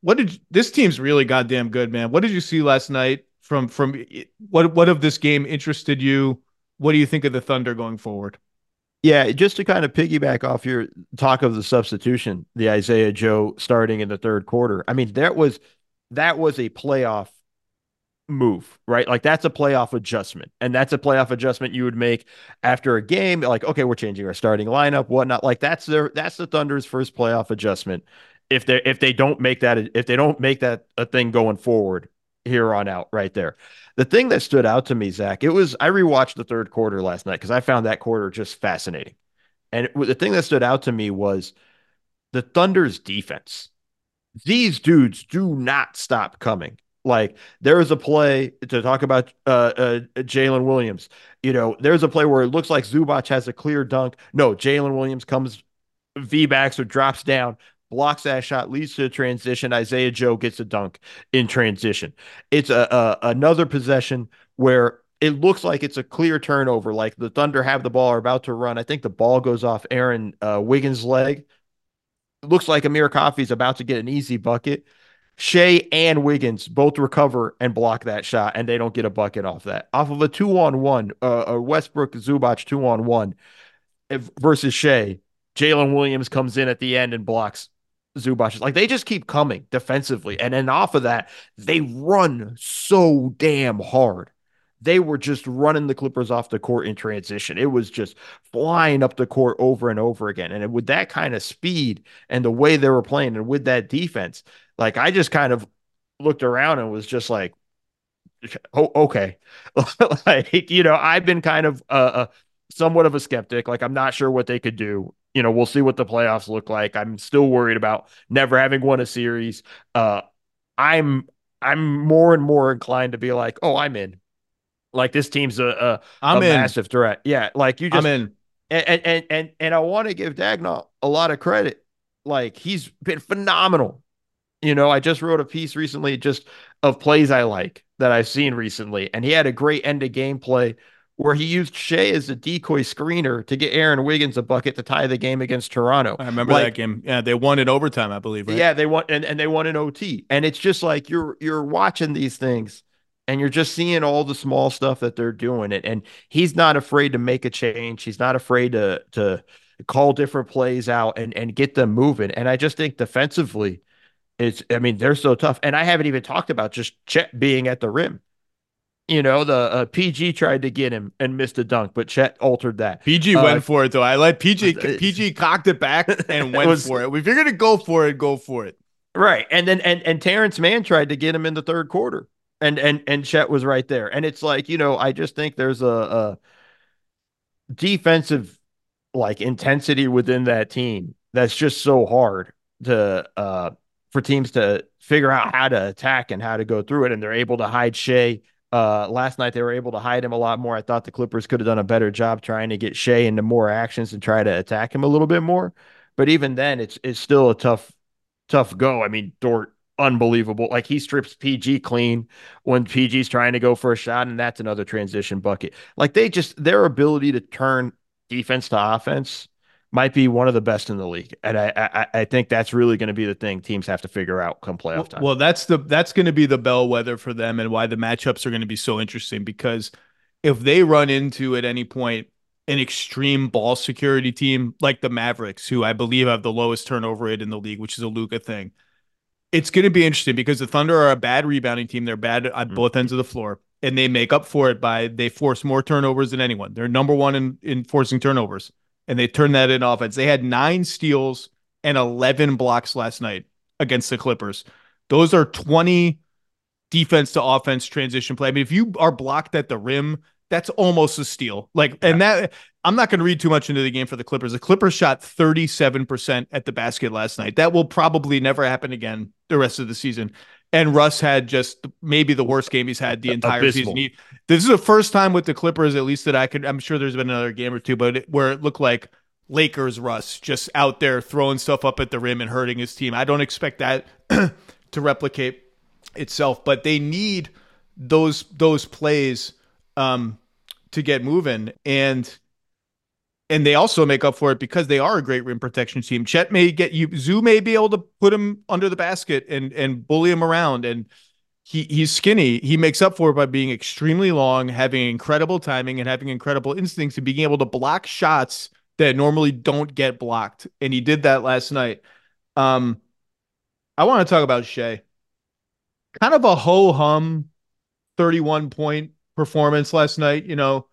What did this team's really goddamn good, man? What did you see last night from from what what of this game interested you? What do you think of the Thunder going forward? Yeah, just to kind of piggyback off your talk of the substitution, the Isaiah Joe starting in the third quarter. I mean, that was that was a playoff move, right? Like that's a playoff adjustment. And that's a playoff adjustment you would make after a game. Like, okay, we're changing our starting lineup, whatnot. Like that's their that's the Thunder's first playoff adjustment. If they if they don't make that if they don't make that a thing going forward here on out, right there. The thing that stood out to me, Zach, it was I rewatched the third quarter last night because I found that quarter just fascinating. And it, the thing that stood out to me was the Thunder's defense. These dudes do not stop coming. Like there is a play to talk about uh, uh, Jalen Williams. You know, there's a play where it looks like Zubac has a clear dunk. No, Jalen Williams comes V backs or drops down, blocks that shot, leads to a transition. Isaiah Joe gets a dunk in transition. It's a, a another possession where it looks like it's a clear turnover. Like the Thunder have the ball, are about to run. I think the ball goes off Aaron uh, Wiggins' leg. It looks like Amir Coffey is about to get an easy bucket. Shai and Wiggins both recover and block that shot, and they don't get a bucket off that. Off of a two on one, uh, a Westbrook Zubac two on one versus Shai, Jalen Williams comes in at the end and blocks Zubac. Like they just keep coming defensively. And then off of that, they run so damn hard. They were just running the Clippers off the court in transition. It was just flying up the court over and over again. And with that kind of speed and the way they were playing and with that defense, like I just kind of looked around and was just like, oh, okay. *laughs* like, you know, I've been kind of uh, uh, somewhat of a skeptic. Like, I'm not sure what they could do you know, we'll see what the playoffs look like. I'm still worried about never having won a series. Uh, I'm I'm more and more inclined to be like, oh, I'm in. Like this team's a, a, I'm a in. massive threat. Yeah, like you just I'm in. And and and and I want to give Daigneault a lot of credit. Like he's been phenomenal. You know, I just wrote a piece recently just of plays I like that I've seen recently, and he had a great end of game play where he used Shai as a decoy screener to get Aaron Wiggins a bucket to tie the game against Toronto. I remember like, that game. Yeah, they won in overtime, I believe. Right? Yeah, they won and, and they won in OT. And it's just like you're you're watching these things and you're just seeing all the small stuff that they're doing. And, and he's not afraid to make a change. He's not afraid to to call different plays out and, and get them moving. And I just think defensively, it's I mean, they're so tough. And I haven't even talked about just Chet being at the rim. You know, the uh, PG tried to get him and missed a dunk, but Chet altered that. PG uh, went for it though. I let PG *laughs* PG cocked it back *laughs* and went was, for it. If you're gonna go for it, go for it. Right, and then and and Terrence Mann tried to get him in the third quarter, and and and Chet was right there. And it's like you know, I just think there's a, a defensive like intensity within that team that's just so hard to uh for teams to figure out how to attack and how to go through it, and they're able to hide Shai uh, last night they were able to hide him a lot more. I thought the Clippers could have done a better job trying to get Shai into more actions and try to attack him a little bit more. But even then, it's it's still a tough, tough go. I mean, Dort, unbelievable. Like he strips PG clean when PG's trying to go for a shot, and that's another transition bucket. Like they just their ability to turn defense to offense might be one of the best in the league, and I I, I think that's really going to be the thing teams have to figure out come playoff time. Well, that's the that's going to be the bellwether for them, and why the matchups are going to be so interesting because if they run into at any point an extreme ball security team like the Mavericks, who I believe have the lowest turnover rate in the league, which is a Luka thing. It's going to be interesting because the Thunder are a bad rebounding team. They're bad at mm-hmm. both ends of the floor, and they make up for it by they force more turnovers than anyone. They're number one in, in forcing turnovers and they turned that in offense. They had nine steals and 11 blocks last night against the Clippers. Those are 20 defense to offense transition play. I mean, if you are blocked at the rim, that's almost a steal. Like, and that I'm not going to read too much into the game for the Clippers. The Clippers shot 37% at the basket last night. That will probably never happen again the rest of the season. And Russ had just maybe the worst game he's had the entire Abysmal. season. He, this is the first time with the Clippers, at least that I could. I'm sure there's been another game or two, but it, where it looked like Lakers Russ just out there throwing stuff up at the rim and hurting his team. I don't expect that *clears throat* to replicate itself, but they need those those plays um, to get moving and and they also make up for it because they are a great rim protection team. Chet may get you Zoo may be able to put him under the basket and and bully him around and he he's skinny. He makes up for it by being extremely long, having incredible timing and having incredible instincts and being able to block shots that normally don't get blocked. And he did that last night. Um I want to talk about Shai. Kind of a ho hum 31 point performance last night, you know,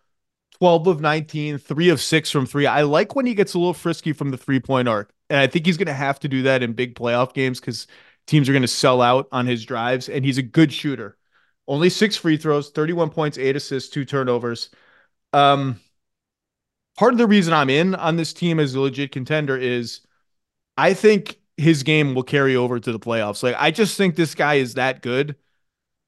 12 of 19, three of six from three. I like when he gets a little frisky from the three point arc. And I think he's going to have to do that in big playoff games because teams are going to sell out on his drives. And he's a good shooter. Only six free throws, 31 points, eight assists, two turnovers. Um, part of the reason I'm in on this team as a legit contender is I think his game will carry over to the playoffs. Like I just think this guy is that good.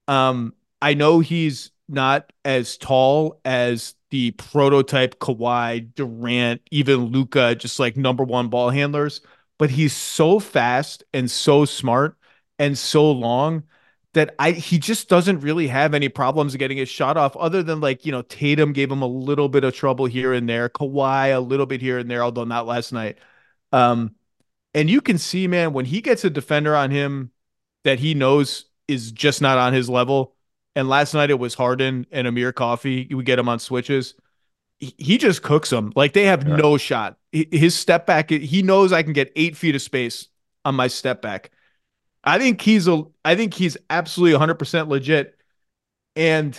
Um, I know he's not as tall as the prototype Kawhi, Durant, even Luka, just like number one ball handlers, but he's so fast and so smart and so long that I he just doesn't really have any problems getting his shot off other than like, you know, Tatum gave him a little bit of trouble here and there, Kawhi a little bit here and there, although not last night. Um, and you can see, man, when he gets a defender on him that he knows is just not on his level, and last night it was Harden and Amir Coffey. You would get him on switches. He, just cooks them. Like they have Yeah. no shot. His step back, he knows I can get eight feet of space on my step back. I think he's a. I think he's absolutely 100 percent legit, and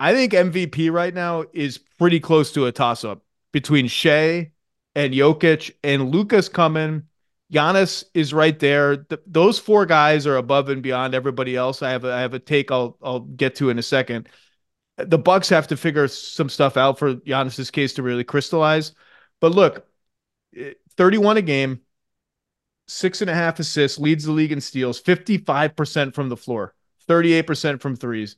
I think MVP right now is pretty close to a toss up between Shai and Jokic and Luka's coming. Giannis is right there. Th- those four guys are above and beyond everybody else. I have a, I have a take I'll I'll get to in a second. The Bucks have to figure some stuff out for Giannis's case to really crystallize. But look, eh, 31 a game, six and a half assists, leads the league in steals, 55% from the floor, 38% from threes.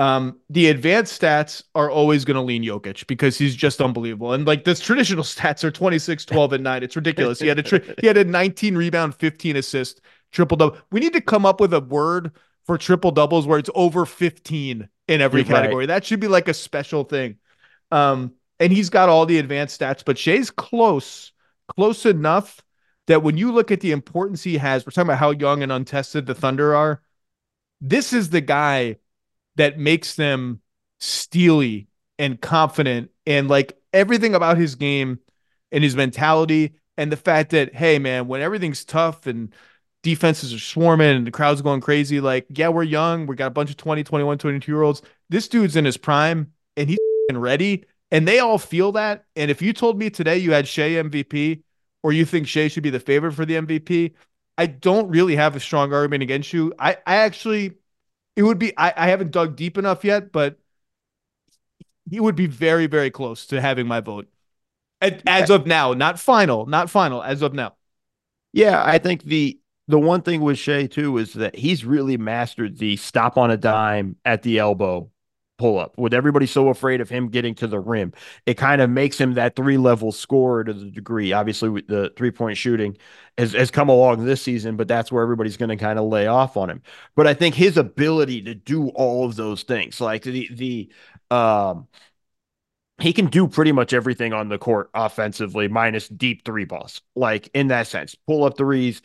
Um, the advanced stats are always going to lean Jokic because he's just unbelievable. And like the traditional *laughs* stats are 26, 12, and 9. It's ridiculous. He had a tri- he had a 19 rebound, 15 assist, triple double. We need to come up with a word for triple doubles where it's over 15 in every You're right. category. That should be like a special thing. Um, and he's got all the advanced stats, but Shai's close, close enough that when you look at the importance he has, we're talking about how young and untested the Thunder are. This is the guy that makes them steely and confident and like everything about his game and his mentality and the fact that hey man when everything's tough and defenses are swarming and the crowd's going crazy like yeah we're young we got a bunch of 20 21 22 year olds. This dude's in his prime and he's ready. And they all feel that. And if you told me today you had Shai MVP or you think Shai should be the favorite for the MVP I don't really have a strong argument against you. I I actually it would be I, I haven't dug deep enough yet, but he would be very, very close to having my vote. As, as of now, not final, not final, as of now. Yeah, I think the the one thing with Shai too is that he's really mastered the stop on a dime at the elbow pull up. With everybody so afraid of him getting to the rim, it kind of makes him that three level scorer to the degree. Obviously, the three point shooting has, has come along this season, but that's where everybody's going to kind of lay off on him. But I think his ability to do all of those things, like the the um he can do pretty much everything on the court offensively, minus deep three balls. Like in that sense, pull up threes,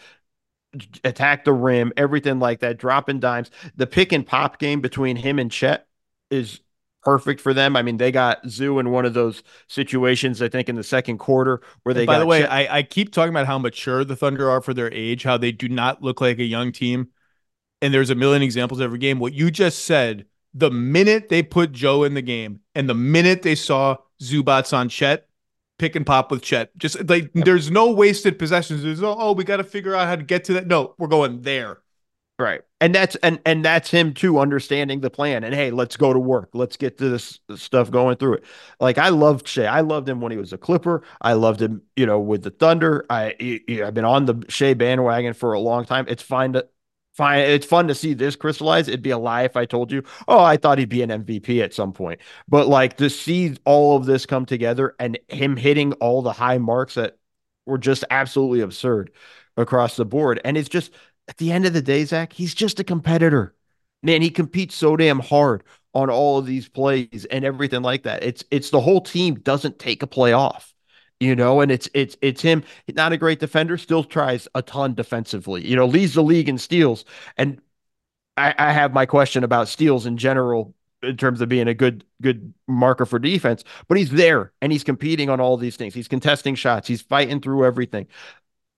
attack the rim, everything like that, dropping dimes. The pick and pop game between him and Chet is perfect for them. I mean, they got Zoo in one of those situations, I think, in the second quarter where they And by the way, Chet- I, I keep talking about how mature the Thunder are for their age, how they do not look like a young team. And there's a million examples every game. What you just said, the minute they put Joe in the game and the minute they saw Zubac on Chet, pick and pop with Chet. Just like there's no wasted possessions. There's no, oh, we got to figure out how to get to that. No, we're going there. Right. And that's and and that's him too understanding the plan. And hey, let's go to work. Let's get this stuff going through it. Like I loved Shai. I loved him when he was a Clipper. I loved him, you know, with the Thunder. I I've been on the Shai bandwagon for a long time. It's fine to fine. It's fun to see this crystallize. It'd be a lie if I told you, oh, I thought he'd be an MVP at some point. But like to see all of this come together and him hitting all the high marks that were just absolutely absurd across the board. And it's just at the end of the day, Zach, he's just a competitor. Man, he competes so damn hard on all of these plays and everything like that. It's it's the whole team doesn't take a play off, you know, and it's it's it's him. Not a great defender, still tries a ton defensively. You know, leads the league in steals. And I, I have my question about steals in general in terms of being a good good marker for defense, but he's there and he's competing on all these things. He's contesting shots. He's fighting through everything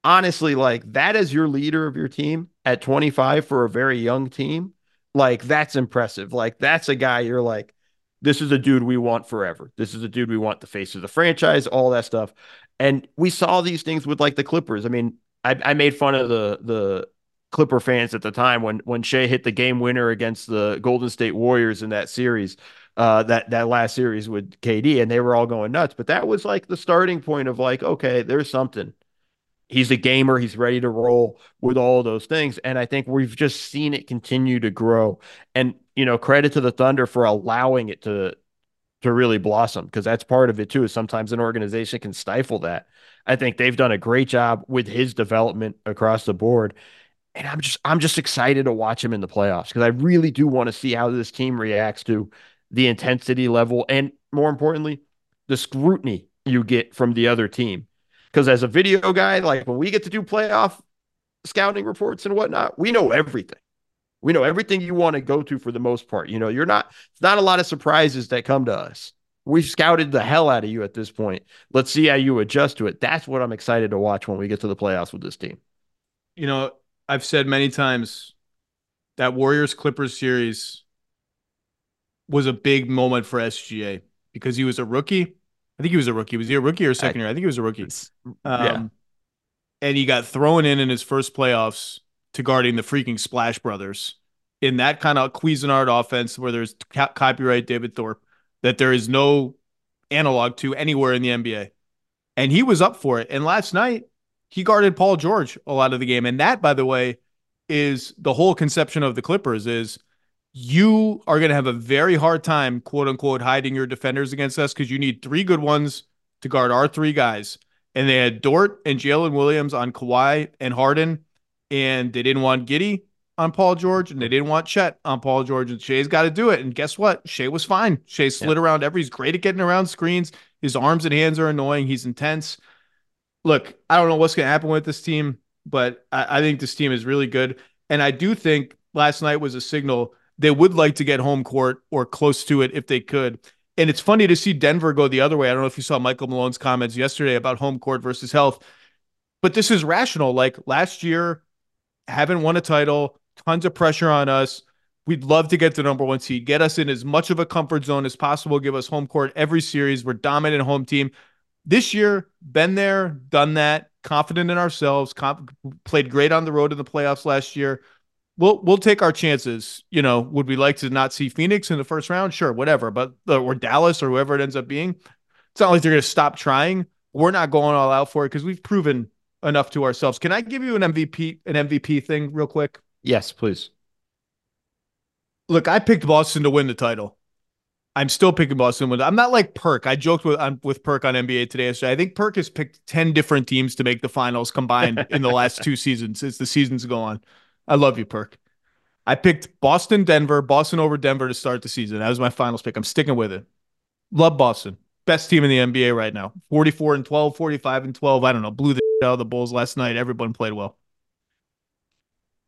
honestly, like that as your leader of your team at 25 for a very young team, like that's impressive. Like that's a guy you're like, this is a dude we want forever. This is a dude we want the face of the franchise, all that stuff. And we saw these things with like the Clippers. I mean, I, I made fun of the the Clipper fans at the time when when Shai hit the game winner against the Golden State Warriors in that series, uh, that that last series with KD, and they were all going nuts. But that was like the starting point of like, okay, there's something he's a gamer. He's ready to roll with all those things. And I think we've just seen it continue to grow. And, you know, credit to the Thunder for allowing it to to really blossom because that's part of it too. Is sometimes an organization can stifle that. I think they've done a great job with his development across the board. And I'm just I'm just excited to watch him in the playoffs because I really do want to see how this team reacts to the intensity level and more importantly, the scrutiny you get from the other team because as a video guy, like when we get to do playoff scouting reports and whatnot, we know everything. We know everything you want to go to for the most part. You know, you're not, it's not a lot of surprises that come to us. We've scouted the hell out of you at this point. Let's see how you adjust to it. That's what I'm excited to watch when we get to the playoffs with this team. You know, I've said many times that Warriors Clippers series was a big moment for SGA because he was a rookie I think he was a rookie. Was he a rookie or a second I, year? I think he was a rookie. Um, yeah. And he got thrown in in his first playoffs to guarding the freaking Splash Brothers in that kind of Cuisinart offense where there's ca- copyright David Thorpe that there is no analog to anywhere in the NBA. And he was up for it. And last night, he guarded Paul George a lot of the game. And that, by the way, is the whole conception of the Clippers is you are going to have a very hard time, quote unquote, hiding your defenders against us because you need three good ones to guard our three guys. And they had Dort and Jalen Williams on Kawhi and Harden, and they didn't want Giddey on Paul George, and they didn't want Chet on Paul George. And Shai's got to do it. And guess what? Shai was fine. Shai slid yeah. around every. He's great at getting around screens. His arms and hands are annoying. He's intense. Look, I don't know what's going to happen with this team, but I, I think this team is really good. And I do think last night was a signal they would like to get home court or close to it if they could. And it's funny to see Denver go the other way. I don't know if you saw Michael Malone's comments yesterday about home court versus health, but this is rational. Like last year, haven't won a title, tons of pressure on us. We'd love to get the number one seed, get us in as much of a comfort zone as possible, give us home court every series. We're dominant home team. This year, been there, done that, confident in ourselves, comp- played great on the road in the playoffs last year we'll we'll take our chances. You know, would we like to not see Phoenix in the first round? Sure, whatever. But or Dallas or whoever it ends up being, it's not like they're going to stop trying. We're not going all out for it because we've proven enough to ourselves. Can I give you an MVP an MVP thing real quick? Yes, please. Look, I picked Boston to win the title. I'm still picking Boston. With I'm not like Perk. I joked with I'm with Perk on NBA today. I think Perk has picked ten different teams to make the finals combined in the last *laughs* two seasons as the seasons go on. I love you, Perk. I picked Boston, Denver, Boston over Denver to start the season. That was my finals pick. I'm sticking with it. Love Boston. Best team in the NBA right now. 44 and 12, 45 and 12. I don't know. Blew the out of the Bulls last night. Everyone played well.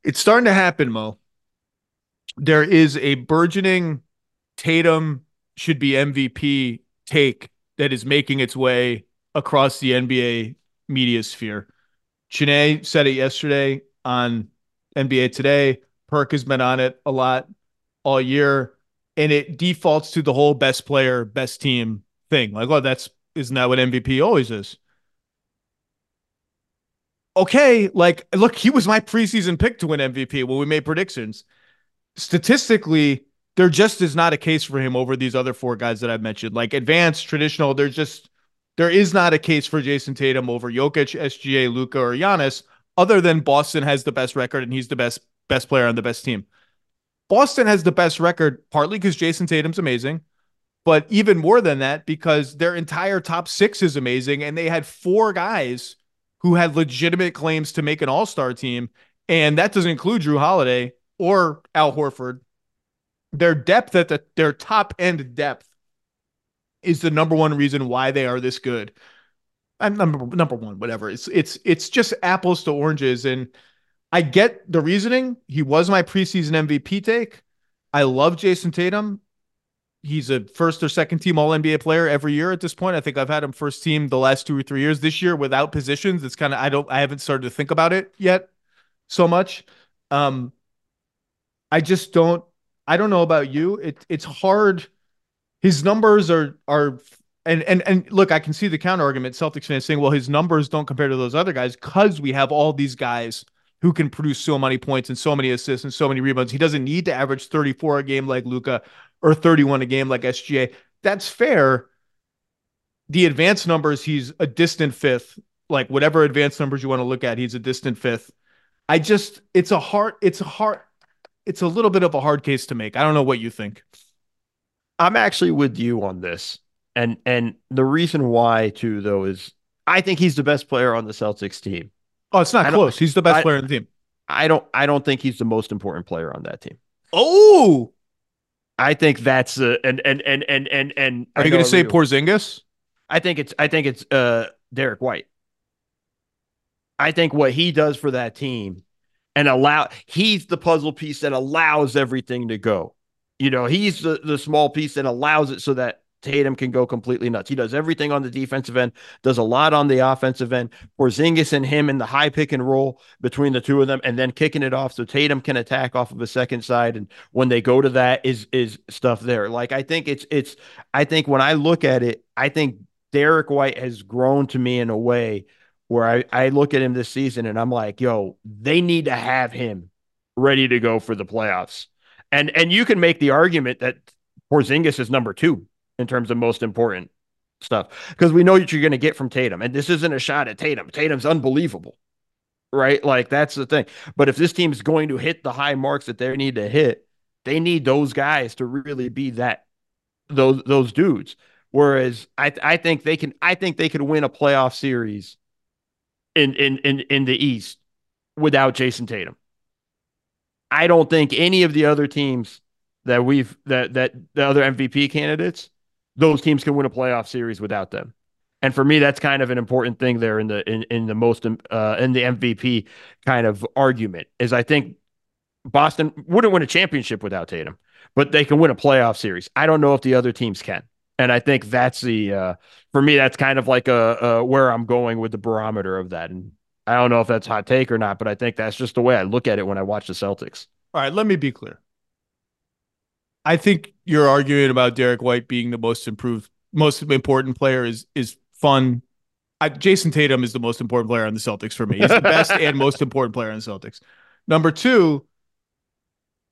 It's starting to happen, Mo. There is a burgeoning Tatum should be MVP take that is making its way across the NBA media sphere. Chiney said it yesterday on NBA Today. Perk has been on it a lot all year, and it defaults to the whole best player, best team thing. Like, oh, that's Isn't that what MVP always is? Okay, like look, he was my preseason pick to win MVP when we made predictions. Statistically, there just is not a case for him over these other four guys that I've mentioned. Like advanced, traditional, there's just there is not a case for Jayson Tatum over Jokic, SGA, Luka, or Giannis, other than Boston has the best record and he's the best best player on the best team. Boston has the best record partly because Jayson Tatum's amazing, but even more than that because their entire top six is amazing, and they had four guys who had legitimate claims to make an All Star team, and that doesn't include Jrue Holiday or Al Horford. Their depth at the their top end depth is the number one reason why they are this good. I'm number number one, whatever. It's it's it's just apples to oranges, and I get the reasoning. He was my preseason MVP take. I love Jayson Tatum. He's a first or second team All NBA player every year at this point. I think I've had him first team the last two or three years. This year without positions, it's kind of I don't I haven't started to think about it yet so much. Um, I just don't. I don't know about you. It it's hard. His numbers are are and and and look, I can see the counter argument. Celtics fans saying, well, his numbers don't compare to those other guys because we have all these guys who can produce so many points and so many assists and so many rebounds. He doesn't need to average 34 a game like Luka or 31 a game like SGA. That's fair. The advanced numbers, he's a distant fifth. Like whatever advanced numbers you want to look at, he's a distant fifth. I just it's a hard it's a hard it's a little bit of a hard case to make. I don't know what you think. I'm actually with you on this. And and the reason why too though is I think he's the best player on the Celtics team. Oh, it's not close. He's the best I, player on the team. I don't I don't think he's the most important player on that team. Oh, I think that's uh, and and and and and and are you going to say Porzingis? I think it's I think it's uh Derrick White. I think what he does for that team and allow he's the puzzle piece that allows everything to go. You know, he's the the small piece that allows it so that Tatum can go completely nuts. He does everything on the defensive end, does a lot on the offensive end. Porzingis and him in the high pick and roll between the two of them, and then kicking it off so Tatum can attack off of a second side. And when they go to that, is is stuff there. Like I think it's it's. I think when I look at it, I think Derrick White has grown to me in a way where I I look at him this season and I'm like, yo, they need to have him ready to go for the playoffs. And and you can make the argument that Porzingis is number two in terms of most important stuff because we know what you're going to get from Tatum. And this isn't a shot at Tatum. Tatum's unbelievable, right? Like that's the thing. But if this team's going to hit the high marks that they need to hit, they need those guys to really be that those those dudes. Whereas I I think they can I think they could win a playoff series in in in in the East without Jayson Tatum. I don't think any of the other teams that we've that that the other MVP candidates those teams can win a playoff series without them. And for me, that's kind of an important thing there in the in, in the most uh, in the MVP kind of argument is I think Boston wouldn't win a championship without Tatum, but they can win a playoff series. I don't know if the other teams can, and I think that's the uh, for me that's kind of like a, a where I'm going with the barometer of that. And I don't know if that's hot take or not, but I think that's just the way I look at it when I watch the Celtics. All right, let me be clear. I think you're arguing about Derrick White being the most improved, most important player is is fun. I, Jayson Tatum is the most important player on the Celtics for me. He's the best and *laughs* most important player on the Celtics. Number two,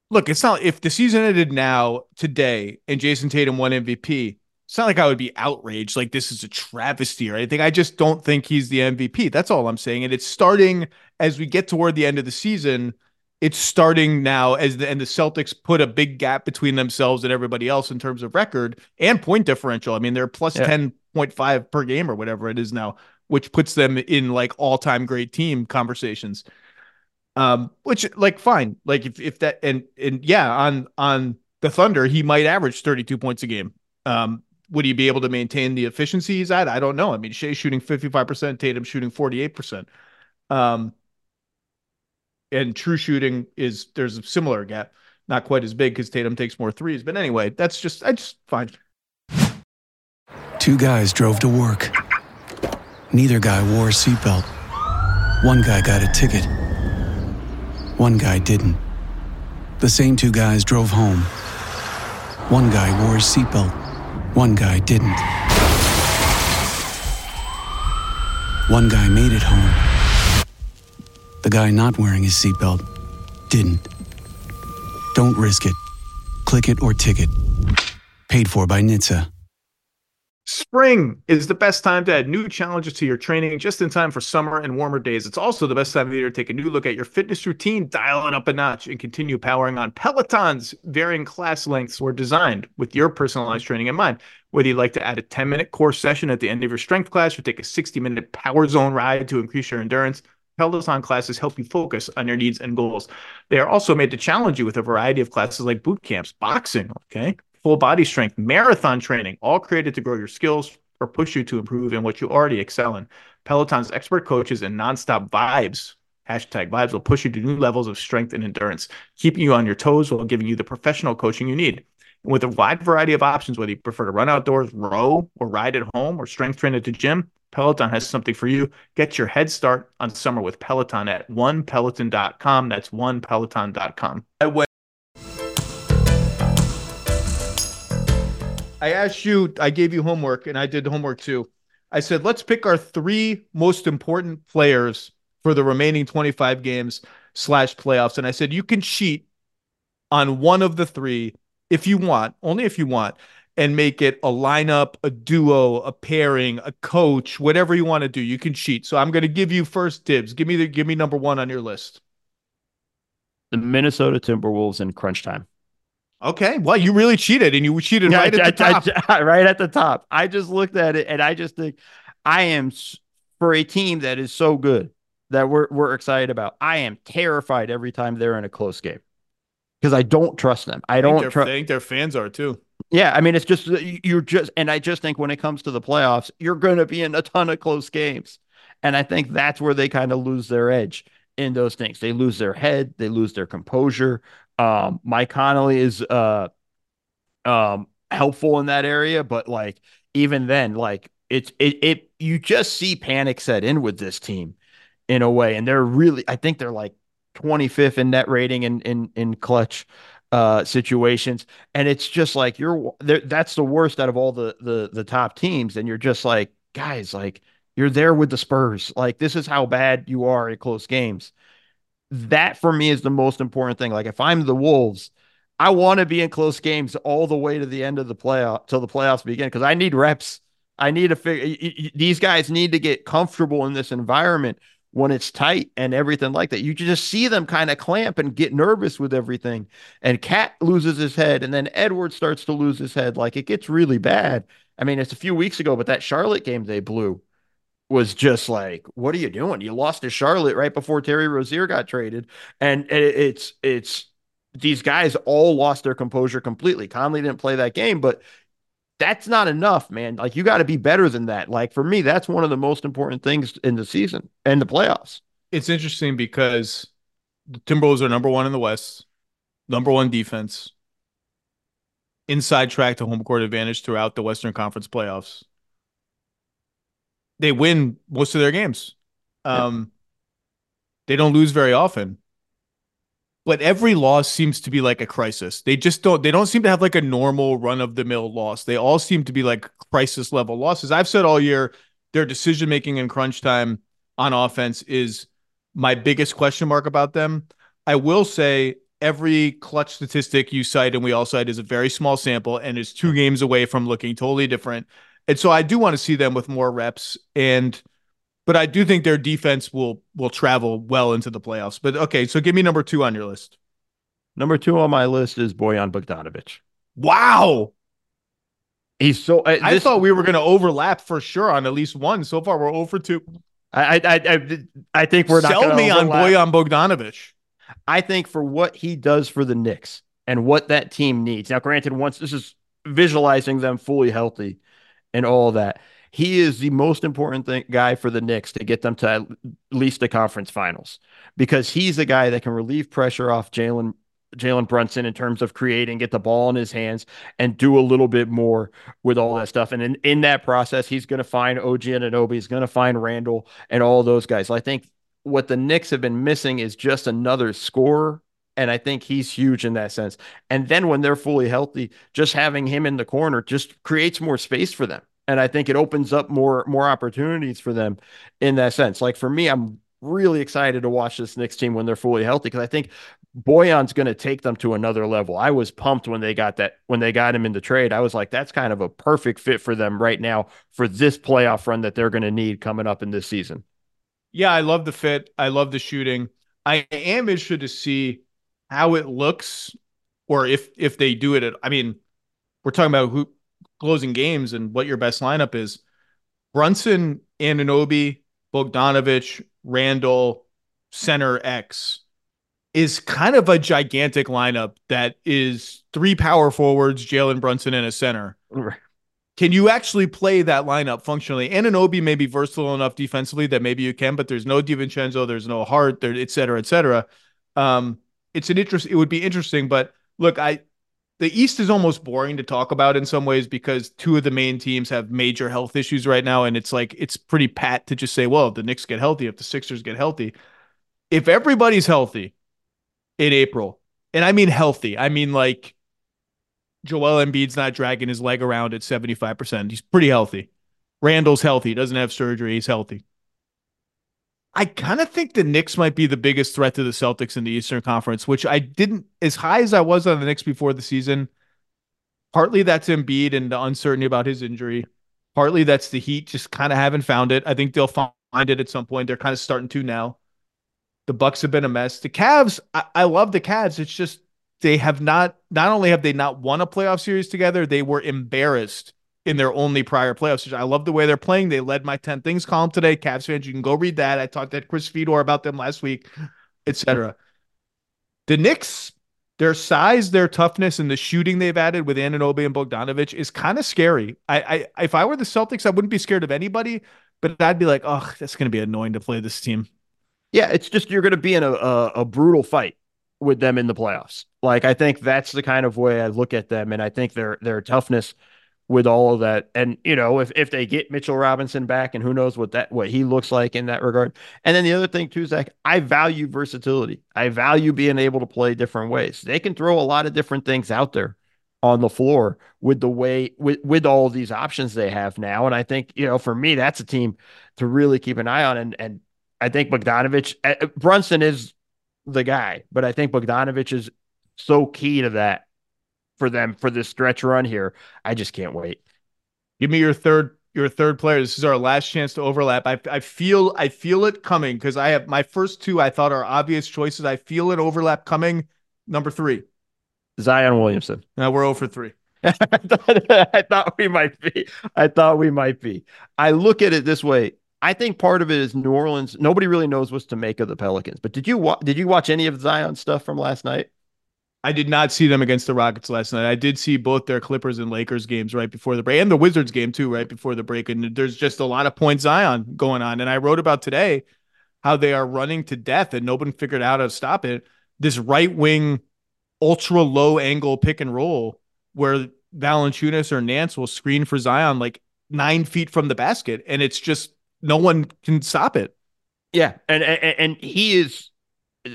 look, it's not if the season ended now today and Jayson Tatum won MVP. It's not like I would be outraged, like this is a travesty or anything. I just don't think he's the MVP. That's all I'm saying. And it's starting as we get toward the end of the season it's starting now as the and the Celtics put a big gap between themselves and everybody else in terms of record and point differential. I mean, they're plus yeah. 10.5 per game or whatever it is now, which puts them in like all-time great team conversations. Um, which like fine. Like if if that and and yeah, on on the Thunder, he might average 32 points a game. Um, would he be able to maintain the efficiency he's at? I don't know. I mean, Shai shooting 55%, Tatum shooting 48%. Um, and true shooting is there's a similar gap, not quite as big because Tatum takes more threes. But anyway, that's just I just fine. Two guys drove to work. Neither guy wore a seatbelt. One guy got a ticket. One guy didn't. The same two guys drove home. One guy wore a seatbelt. One guy didn't. One guy made it home. The guy not wearing his seatbelt didn't. Don't risk it. Click it or ticket. Paid for by NHTSA. Spring is the best time to add new challenges to your training just in time for summer and warmer days. It's also the best time of year to take a new look at your fitness routine, dial it up a notch, and continue powering on. Peloton's varying class lengths were designed with your personalized training in mind. Whether you'd like to add a 10 minute core session at the end of your strength class or take a 60 minute power zone ride to increase your endurance, Peloton classes help you focus on your needs and goals. They are also made to challenge you with a variety of classes like boot camps, boxing, okay, full body strength, marathon training, all created to grow your skills or push you to improve in what you already excel in. Peloton's expert coaches and nonstop vibes, hashtag vibes, will push you to new levels of strength and endurance, keeping you on your toes while giving you the professional coaching you need. And with a wide variety of options, whether you prefer to run outdoors, row, or ride at home, or strength train at the gym, Peloton has something for you. Get your head start on summer with Peloton at onepeloton.com. That's onepeloton.com. I asked you, I gave you homework, and I did homework too. I said, let's pick our three most important players for the remaining 25 games slash playoffs. And I said, you can cheat on one of the three if you want, only if you want, and make it a lineup, a duo, a pairing, a coach, whatever you want to do. You can cheat. So I'm going to give you first dibs. Give me the give me number 1 on your list. The Minnesota Timberwolves in crunch time. Okay. Well, you really cheated and you cheated yeah, right I, at the I, top. I, *laughs* right at the top. I just looked at it and I just think I am for a team that is so good that we're we're excited about. I am terrified every time they're in a close game because I don't trust them. I, don't trust. I think their fans are too. Yeah, I mean, it's just you're just, and I just think when it comes to the playoffs, you're going to be in a ton of close games, and I think that's where they kind of lose their edge in those things. They lose their head, they lose their composure. Um, Mike Conley is uh, um, helpful in that area, but like even then, like it's it it you just see panic set in with this team in a way, and they're really, I think they're like 25th in net rating in in in clutch uh situations. And it's just like you're that's the worst out of all the the the top teams. And you're just like guys like you're there with the Spurs. Like this is how bad you are in close games. That for me is the most important thing. Like if I'm the Wolves I want to be in close games all the way to the end of the playoff till the playoffs begin because I need reps. I need to figure these guys need to get comfortable in this environment when it's tight and everything like that. You just see them kind of clamp and get nervous with everything. And KAT loses his head, and then Edward starts to lose his head. Like it gets really bad. I mean, it's a few weeks ago, but that Charlotte game they blew was just like, what are you doing? You lost to Charlotte right before Terry Rozier got traded, and it's it's these guys all lost their composure completely. Conley didn't play that game, but that's not enough, man. Like you got to be better than that. Like for me, that's one of the most important things in the season and the playoffs. It's interesting because the Timberwolves are number one in the West, number one defense, inside track to home court advantage throughout the Western Conference playoffs. They win most of their games. Um, They don't lose very often but every loss seems to be like a crisis. They just don't they don't seem to have like a normal run of the mill loss. They all seem to be like crisis level losses. I've said all year their decision making in crunch time on offense is my biggest question mark about them. I will say every clutch statistic you cite and we all cite is a very small sample and is two games away from looking totally different. And so I do want to see them with more reps and but I do think their defense will will travel well into the playoffs. But okay, so give me number two on your list. Number two on my list is Bojan Bogdanovic. Wow. He's so. Uh, I thought we were going to overlap for sure on at least one. So far, we're over two. I I I, I think we're Sell me overlap. on Bojan Bogdanovic. I think for what he does for the Knicks and what that team needs. Now, granted, once this is visualizing them fully healthy and all that, he is the most important guy for the Knicks to get them to at least the conference finals because he's the guy that can relieve pressure off Jalen Jalen Brunson in terms of creating, get the ball in his hands, and do a little bit more with all that stuff. And in, in that process, he's going to find OG Anunoby, he's going to find Randle and all those guys. So I think what the Knicks have been missing is just another scorer. And I think he's huge in that sense. And then when they're fully healthy, just having him in the corner just creates more space for them And I think it opens up more more opportunities for them in that sense. Like for me, I'm really excited to watch this Knicks team when they're fully healthy because I think Bojan's going to take them to another level. I was pumped when they got that when they got him in the trade. I was like, that's kind of a perfect fit for them right now for this playoff run that they're going to need coming up in this season. Yeah, I love the fit. I love the shooting. I am interested to see how it looks, or if if they do it. At, I mean, we're talking about who closing games and what your best lineup is. Brunson, Anunoby, Bogdanovic, Randle, center X is kind of a gigantic lineup that is three power forwards, Jalen Brunson, and a center. Can you actually play that lineup functionally? Anunoby may be versatile enough defensively that maybe you can, but there's no DiVincenzo, there's no Hart, there, et cetera, et cetera. Um, it's an interest. It would be interesting, but look, I the East is almost boring to talk about in some ways because two of the main teams have major health issues right now, and it's like it's pretty pat to just say, well, if the Knicks get healthy, if the Sixers get healthy, if everybody's healthy in April, and I mean healthy, I mean like Joel Embiid's not dragging his leg around at 75%. He's pretty healthy. Randle's healthy, doesn't have surgery, he's healthy. I kind of think the Knicks might be the biggest threat to the Celtics in the Eastern Conference, which I didn't, as high as I was on the Knicks before the season. Partly that's Embiid and the uncertainty about his injury. Partly that's the Heat just kind of haven't found it. I think they'll find it at some point. They're kind of starting to now. The Bucks have been a mess. The Cavs, I, I love the Cavs. It's just they have not. Not only have they not won a playoff series together, they were embarrassed in their only prior playoffs. I love the way they're playing. They led my 10 things column today. Cavs fans, you can go read that. I talked to Chris Fedor about them last week, etc. The Knicks, their size, their toughness, and the shooting they've added with Anunoby and Bogdanovic is kind of scary. I, I if I were the Celtics, I wouldn't be scared of anybody, but I'd be like, oh, that's going to be annoying to play this team. Yeah, it's just you're going to be in a, a, a brutal fight with them in the playoffs. Like I think that's the kind of way I look at them, and I think their their toughness with all of that. And you know, if if they get Mitchell Robinson back, and who knows what that what he looks like in that regard. And then the other thing too, Zach, I value versatility. I value being able to play different ways. They can throw a lot of different things out there on the floor with the way with with all these options they have now. And I think you know, for me, that's a team to really keep an eye on. And and I think Bogdanovic, uh, Brunson is the guy, but I think Bogdanovic is so key to that for them for this stretch run here. I just can't wait. Give me your third your third player. This is our last chance to overlap. I, I feel I feel it coming because I have my first two I thought are obvious choices. I feel it overlap coming. Number three, Zion Williamson. Now we're over 3. *laughs* I, thought, I thought we might be. I thought we might be. I look at it this way. I think part of it is New Orleans. Nobody really knows what to make of the Pelicans. But did you wa- did you watch any of Zion stuff from last night? I did not see them against the Rockets last night. I did see both their Clippers and Lakers games right before the break, and the Wizards game too, right before the break. And there's just a lot of point Zion going on. And I wrote about today how they are running to death, and nobody figured out how to stop it. This right wing, ultra low angle pick and roll where Valanciunas or Nance will screen for Zion like nine feet from the basket, and it's just no one can stop it. Yeah, and and, and he is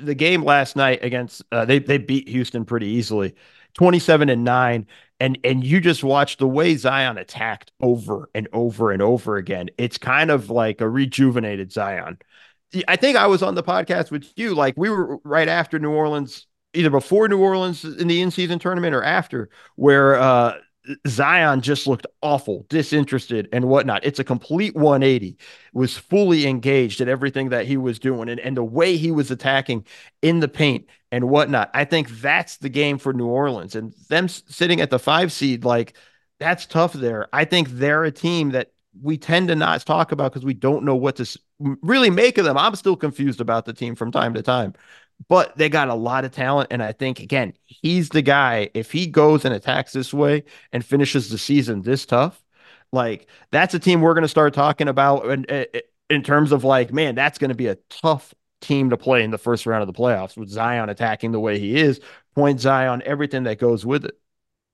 the game last night against uh, they they beat Houston pretty easily, twenty seven and nine, and and you just watch the way Zion attacked over and over and over again. It's kind of like a rejuvenated Zion. I think I was on the podcast with you, like we were right after New Orleans, either before New Orleans in the in season tournament or after, where uh, Zion just looked awful, disinterested, and whatnot. It's a complete 180. Was fully engaged at everything that he was doing, and, and the way he was attacking in the paint and whatnot. I think that's the game for New Orleans, and them sitting at the five seed, like that's tough there. I think they're a team that we tend to not talk about because we don't know what to really make of them. I'm still confused about the team from time to time but they got a lot of talent. And I think, again, he's the guy. If he goes and attacks this way and finishes the season this tough, like that's a team we're going to start talking about in, eh, eh, in terms of like, man, that's going to be a tough team to play in the first round of the playoffs with Zion attacking the way he is, point Zion, everything that goes with it.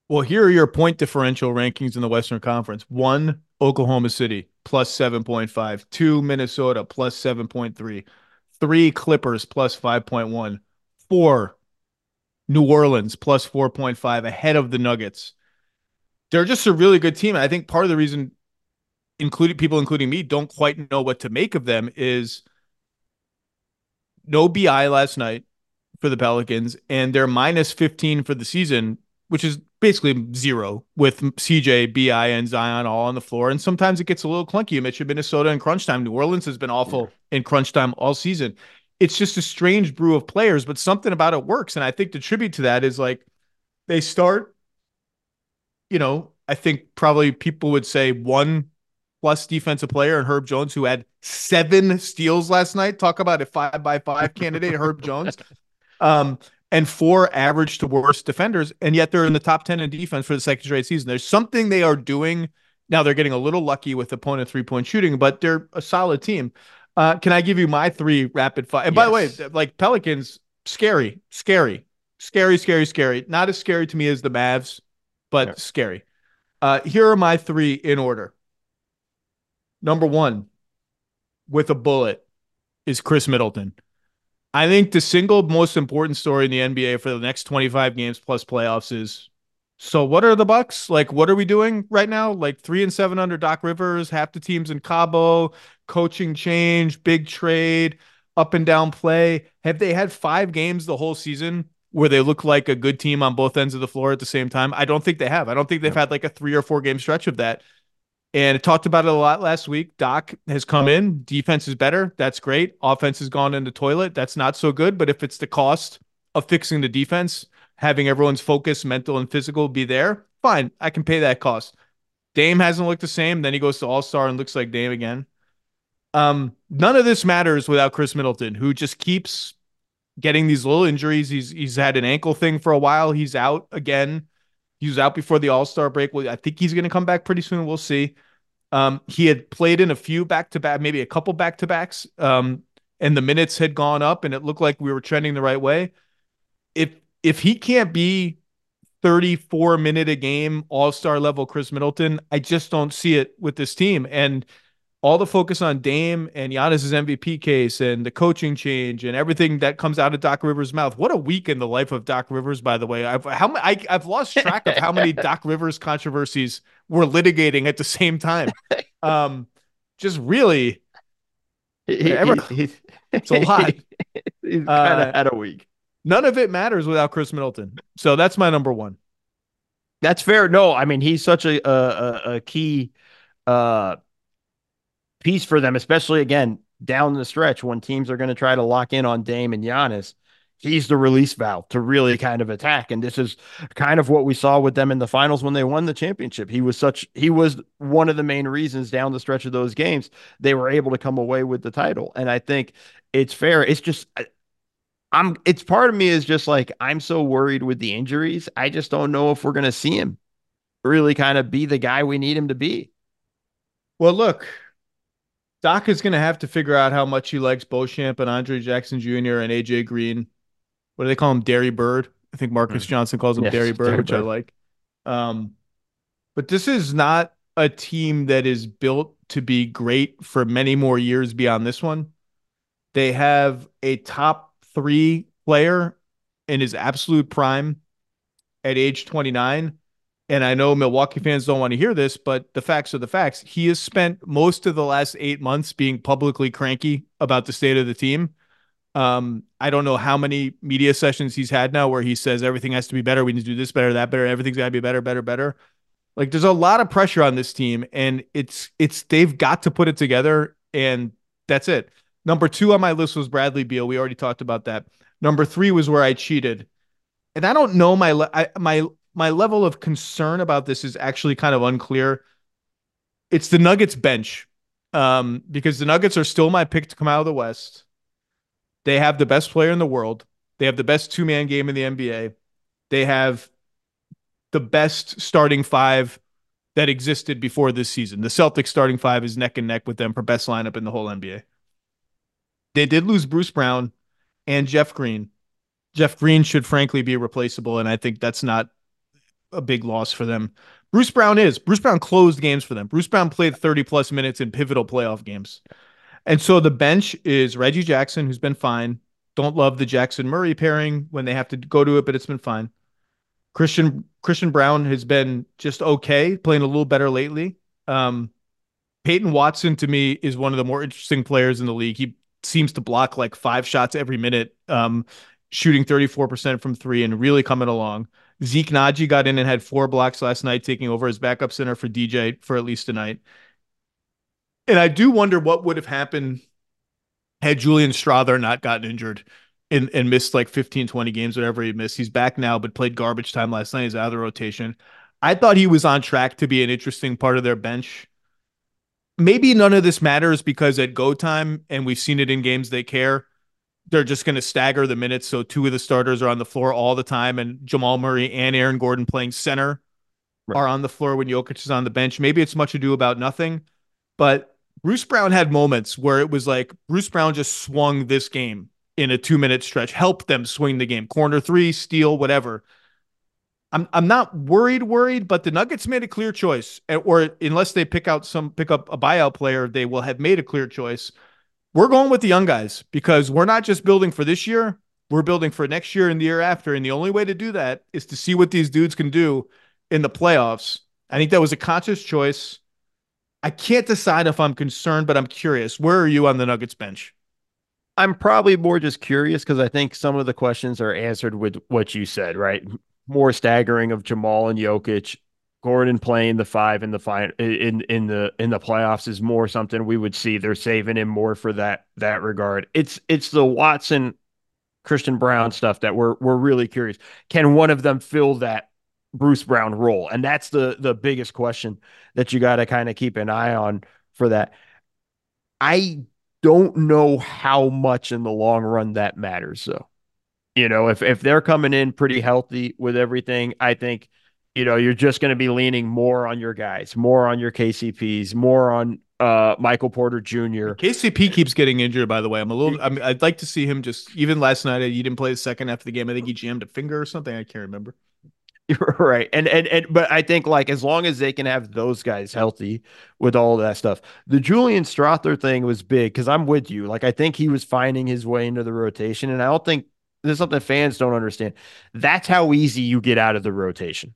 Well, here are your point differential rankings in the Western Conference. One, Oklahoma City plus 7.5, two, Minnesota plus 7.3 three Clippers plus 5.1, four New Orleans plus 4.5 ahead of the Nuggets. They're just a really good team. I think part of the reason including people, including me, don't quite know what to make of them is no BI last night for the Pelicans, and they're minus 15 for the season, which is basically zero with CJ, BI, and Zion all on the floor. And sometimes it gets a little clunky. Mitch Minnesota in crunch time. New Orleans has been awful in crunch time all season. It's just a strange brew of players, but something about it works. And I think the tribute to that is like they start, you know, I think probably people would say one plus defensive player and Herb Jones, who had seven steals last night. Talk about a five by five candidate, Herb Jones. *laughs* Um, and four average to worst defenders, and yet they're in the top 10 in defense for the second straight season. There's something they are doing. Now they're getting a little lucky with opponent three point shooting, but they're a solid team. Uh, can I give you my three rapid fire? And yes. by the way, like Pelicans, scary, scary, scary, scary, scary. Not as scary to me as the Mavs, but yeah. scary. Uh, here are my three in order. Number one, with a bullet, is Khris Middleton. I think the single most important story in the NBA for the next 25 games plus playoffs is so what are the Bucks? Like what are we doing right now? Like 3 and 7 under Doc Rivers, half the teams in Cabo, coaching change, big trade, up and down play. Have they had 5 games the whole season where they look like a good team on both ends of the floor at the same time? I don't think they have. I don't think they've had like a 3 or 4 game stretch of that. And I talked about it a lot last week. Doc has come in. Defense is better. That's great. Offense has gone in the toilet. That's not so good. But if it's the cost of fixing the defense, having everyone's focus, mental and physical, be there, fine. I can pay that cost. Dame hasn't looked the same. Then he goes to All Star and looks like Dame again. Um, none of this matters without Khris Middleton, who just keeps getting these little injuries. He's he's had an ankle thing for a while. He's out again. He was out before the All Star break. Well, I think he's going to come back pretty soon. We'll see. Um, he had played in a few back to back, maybe a couple back to backs, um, and the minutes had gone up, and it looked like we were trending the right way. If if he can't be 34 minute a game All Star level Khris Middleton, I just don't see it with this team. And all the focus on Dame and Giannis's MVP case and the coaching change and everything that comes out of Doc Rivers' mouth. What a week in the life of Doc Rivers, by the way. I've how I, have lost track of how many *laughs* Doc Rivers controversies we're litigating at the same time. Um, just really, he, ever, he, it's a lot. *laughs* He's kind of uh, had a week. None of it matters without Khris Middleton. So that's my number one. That's fair. No, I mean he's such a a, a key. Uh, piece for them, especially again down the stretch when teams are going to try to lock in on Dame and Giannis. He's the release valve to really kind of attack. And this is kind of what we saw with them in the finals when they won the championship. He was such, he was one of the main reasons down the stretch of those games they were able to come away with the title. And I think it's fair. It's just, I'm, it's part of me is just like, I'm so worried with the injuries. I just don't know if we're going to see him really kind of be the guy we need him to be. Well, look, Doc is going to have to figure out how much he likes Beauchamp and Andre Jackson Jr. and AJ Green. What do they call him? Dairy Bird. I think Marques mm. Johnson calls him yes, Dairy Bird, Derry which Bird. I like. Um, but this is not a team that is built to be great for many more years beyond this one. They have a top three player in his absolute prime at age 29 and I know Milwaukee fans don't want to hear this, but the facts are the facts. He has spent most of the last eight months being publicly cranky about the state of the team. Um, I don't know how many media sessions he's had now where he says everything has to be better. We need to do this better, that better. Everything's got to be better, better, better. Like there's a lot of pressure on this team, and it's it's they've got to put it together, and that's it. Number two on my list was Bradley Beal. We already talked about that. Number three was where I cheated, and I don't know my my my level of concern about this is actually kind of unclear. It's the Nuggets bench um, because the Nuggets are still my pick to come out of the West. They have the best player in the world. They have the best two man game in the NBA. They have the best starting five that existed before this season. The Celtics starting five is neck and neck with them for best lineup in the whole NBA. They did lose Bruce Brown and Jeff Green. Jeff Green should frankly be replaceable, and I think that's not a big loss for them. Bruce Brown is. Bruce Brown closed games for them. Bruce Brown played 30 plus minutes in pivotal playoff games. And so the bench is Reggie Jackson, who's been fine. Don't love the Jackson Murray pairing when they have to go to it, but it's been fine. Christian Christian Braun has been just okay, playing a little better lately. Um, Peyton Watson to me is one of the more interesting players in the league. He seems to block like five shots every minute, um, shooting 34% from three and really coming along. Zeke Nnaji got in and had four blocks last night, taking over as backup center for DJ for at least tonight. And I do wonder what would have happened had Julian Strawther not gotten injured and, and missed like 15, 20 games, whatever he missed. He's back now, but played garbage time last night. He's out of the rotation. I thought he was on track to be an interesting part of their bench. Maybe none of this matters because at go time, and we've seen it in games they care, they're just going to stagger the minutes. So two of the starters are on the floor all the time, and Jamal Murray and Aaron Gordon playing center right. are on the floor when Jokic is on the bench. Maybe it's much ado about nothing, but Bruce Brown had moments where it was like Bruce Brown just swung this game in a two minute stretch, helped them swing the game, corner three, steal, whatever. I'm I'm not worried, worried, but the Nuggets made a clear choice, or unless they pick out some pick up a buyout player, they will have made a clear choice we're going with the young guys because we're not just building for this year, we're building for next year and the year after. And the only way to do that is to see what these dudes can do in the playoffs. I think that was a conscious choice. I can't decide if I'm concerned, but I'm curious. Where are you on the Nuggets bench? I'm probably more just curious because I think some of the questions are answered with what you said, right? More staggering of Jamal and Jokic. Gordon playing the five in the final in in the in the playoffs is more something we would see. They're saving him more for that that regard. It's it's the Watson, Christian Braun stuff that we're we're really curious. Can one of them fill that Bruce Brown role? And that's the the biggest question that you got to kind of keep an eye on for that. I don't know how much in the long run that matters though. You know, if if they're coming in pretty healthy with everything, I think you know, you're just going to be leaning more on your guys, more on your KCPs, more on uh, Michael Porter Jr. KCP keeps getting injured, by the way. I'm a little. I I'd like to see him just. Even last night, he didn't play the second half of the game. I think he jammed a finger or something. I can't remember. You're *laughs* right, and and and but I think like as long as they can have those guys healthy with all that stuff, the Julian Strawther thing was big because I'm with you. Like I think he was finding his way into the rotation, and I don't think there's something fans don't understand. That's how easy you get out of the rotation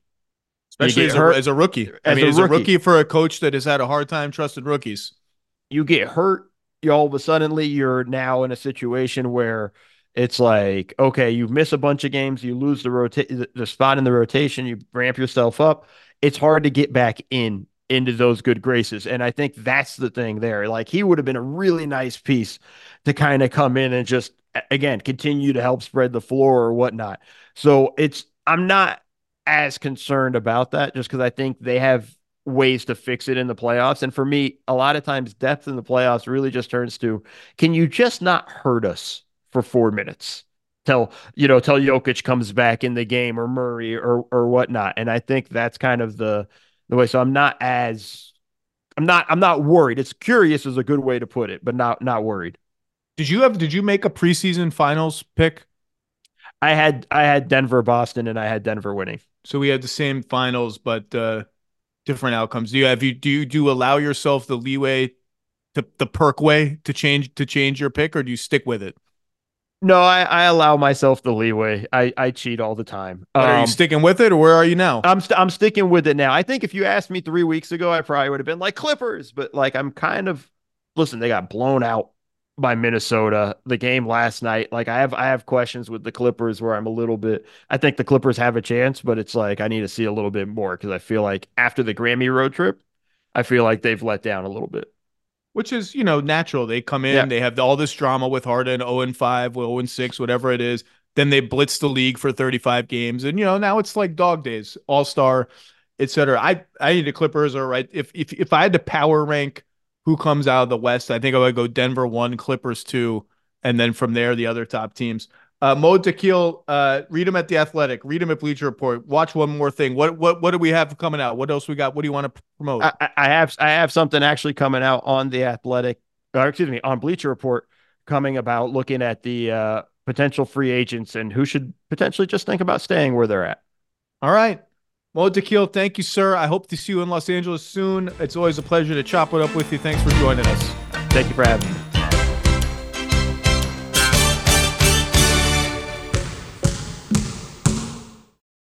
especially as a, as a, rookie. As I mean, a as rookie. a rookie for a coach that has had a hard time trusting rookies. You get hurt, you all of a suddenly you're now in a situation where it's like, okay, you miss a bunch of games, you lose the rota- the spot in the rotation, you ramp yourself up. It's hard to get back in into those good graces. And I think that's the thing there. Like he would have been a really nice piece to kind of come in and just again continue to help spread the floor or whatnot. So it's I'm not as concerned about that just because I think they have ways to fix it in the playoffs. And for me, a lot of times depth in the playoffs really just turns to can you just not hurt us for four minutes? Till you know, till Jokic comes back in the game or Murray or or whatnot. And I think that's kind of the the way. So I'm not as I'm not I'm not worried. It's curious is a good way to put it, but not not worried. Did you have did you make a preseason finals pick? I had I had Denver Boston and I had Denver winning. So we had the same finals, but uh, different outcomes. Do you have you do you do you allow yourself the leeway, to, the perk way to change to change your pick, or do you stick with it? No, I, I allow myself the leeway. I, I cheat all the time. Um, are you um, sticking with it, or where are you now? I'm i st- I'm sticking with it now. I think if you asked me three weeks ago, I probably would have been like Clippers, but like I'm kind of listen. They got blown out by Minnesota. The game last night, like I have I have questions with the Clippers where I'm a little bit I think the Clippers have a chance, but it's like I need to see a little bit more because I feel like after the Grammy road trip, I feel like they've let down a little bit. Which is, you know, natural. They come in, yeah. they have all this drama with Harden, 0 and 5, 0 and 6, whatever it is. Then they blitz the league for 35 games. And, you know, now it's like dog days, all star, etc. I I need the Clippers are right. If if if I had to power rank who comes out of the West. I think I would go Denver one, Clippers two, and then from there the other top teams. Uh, Mo Dakhil, uh, read him at the Athletic, read him at Bleacher Report. Watch one more thing. What what what do we have coming out? What else we got? What do you want to promote? I, I have I have something actually coming out on the Athletic, or excuse me, on Bleacher Report, coming about looking at the uh, potential free agents and who should potentially just think about staying where they're at. All right. Mo Dakhil, thank you, sir. I hope to see you in Los Angeles soon. It's always a pleasure to chop it up with you. Thanks for joining us. Thank you for having me.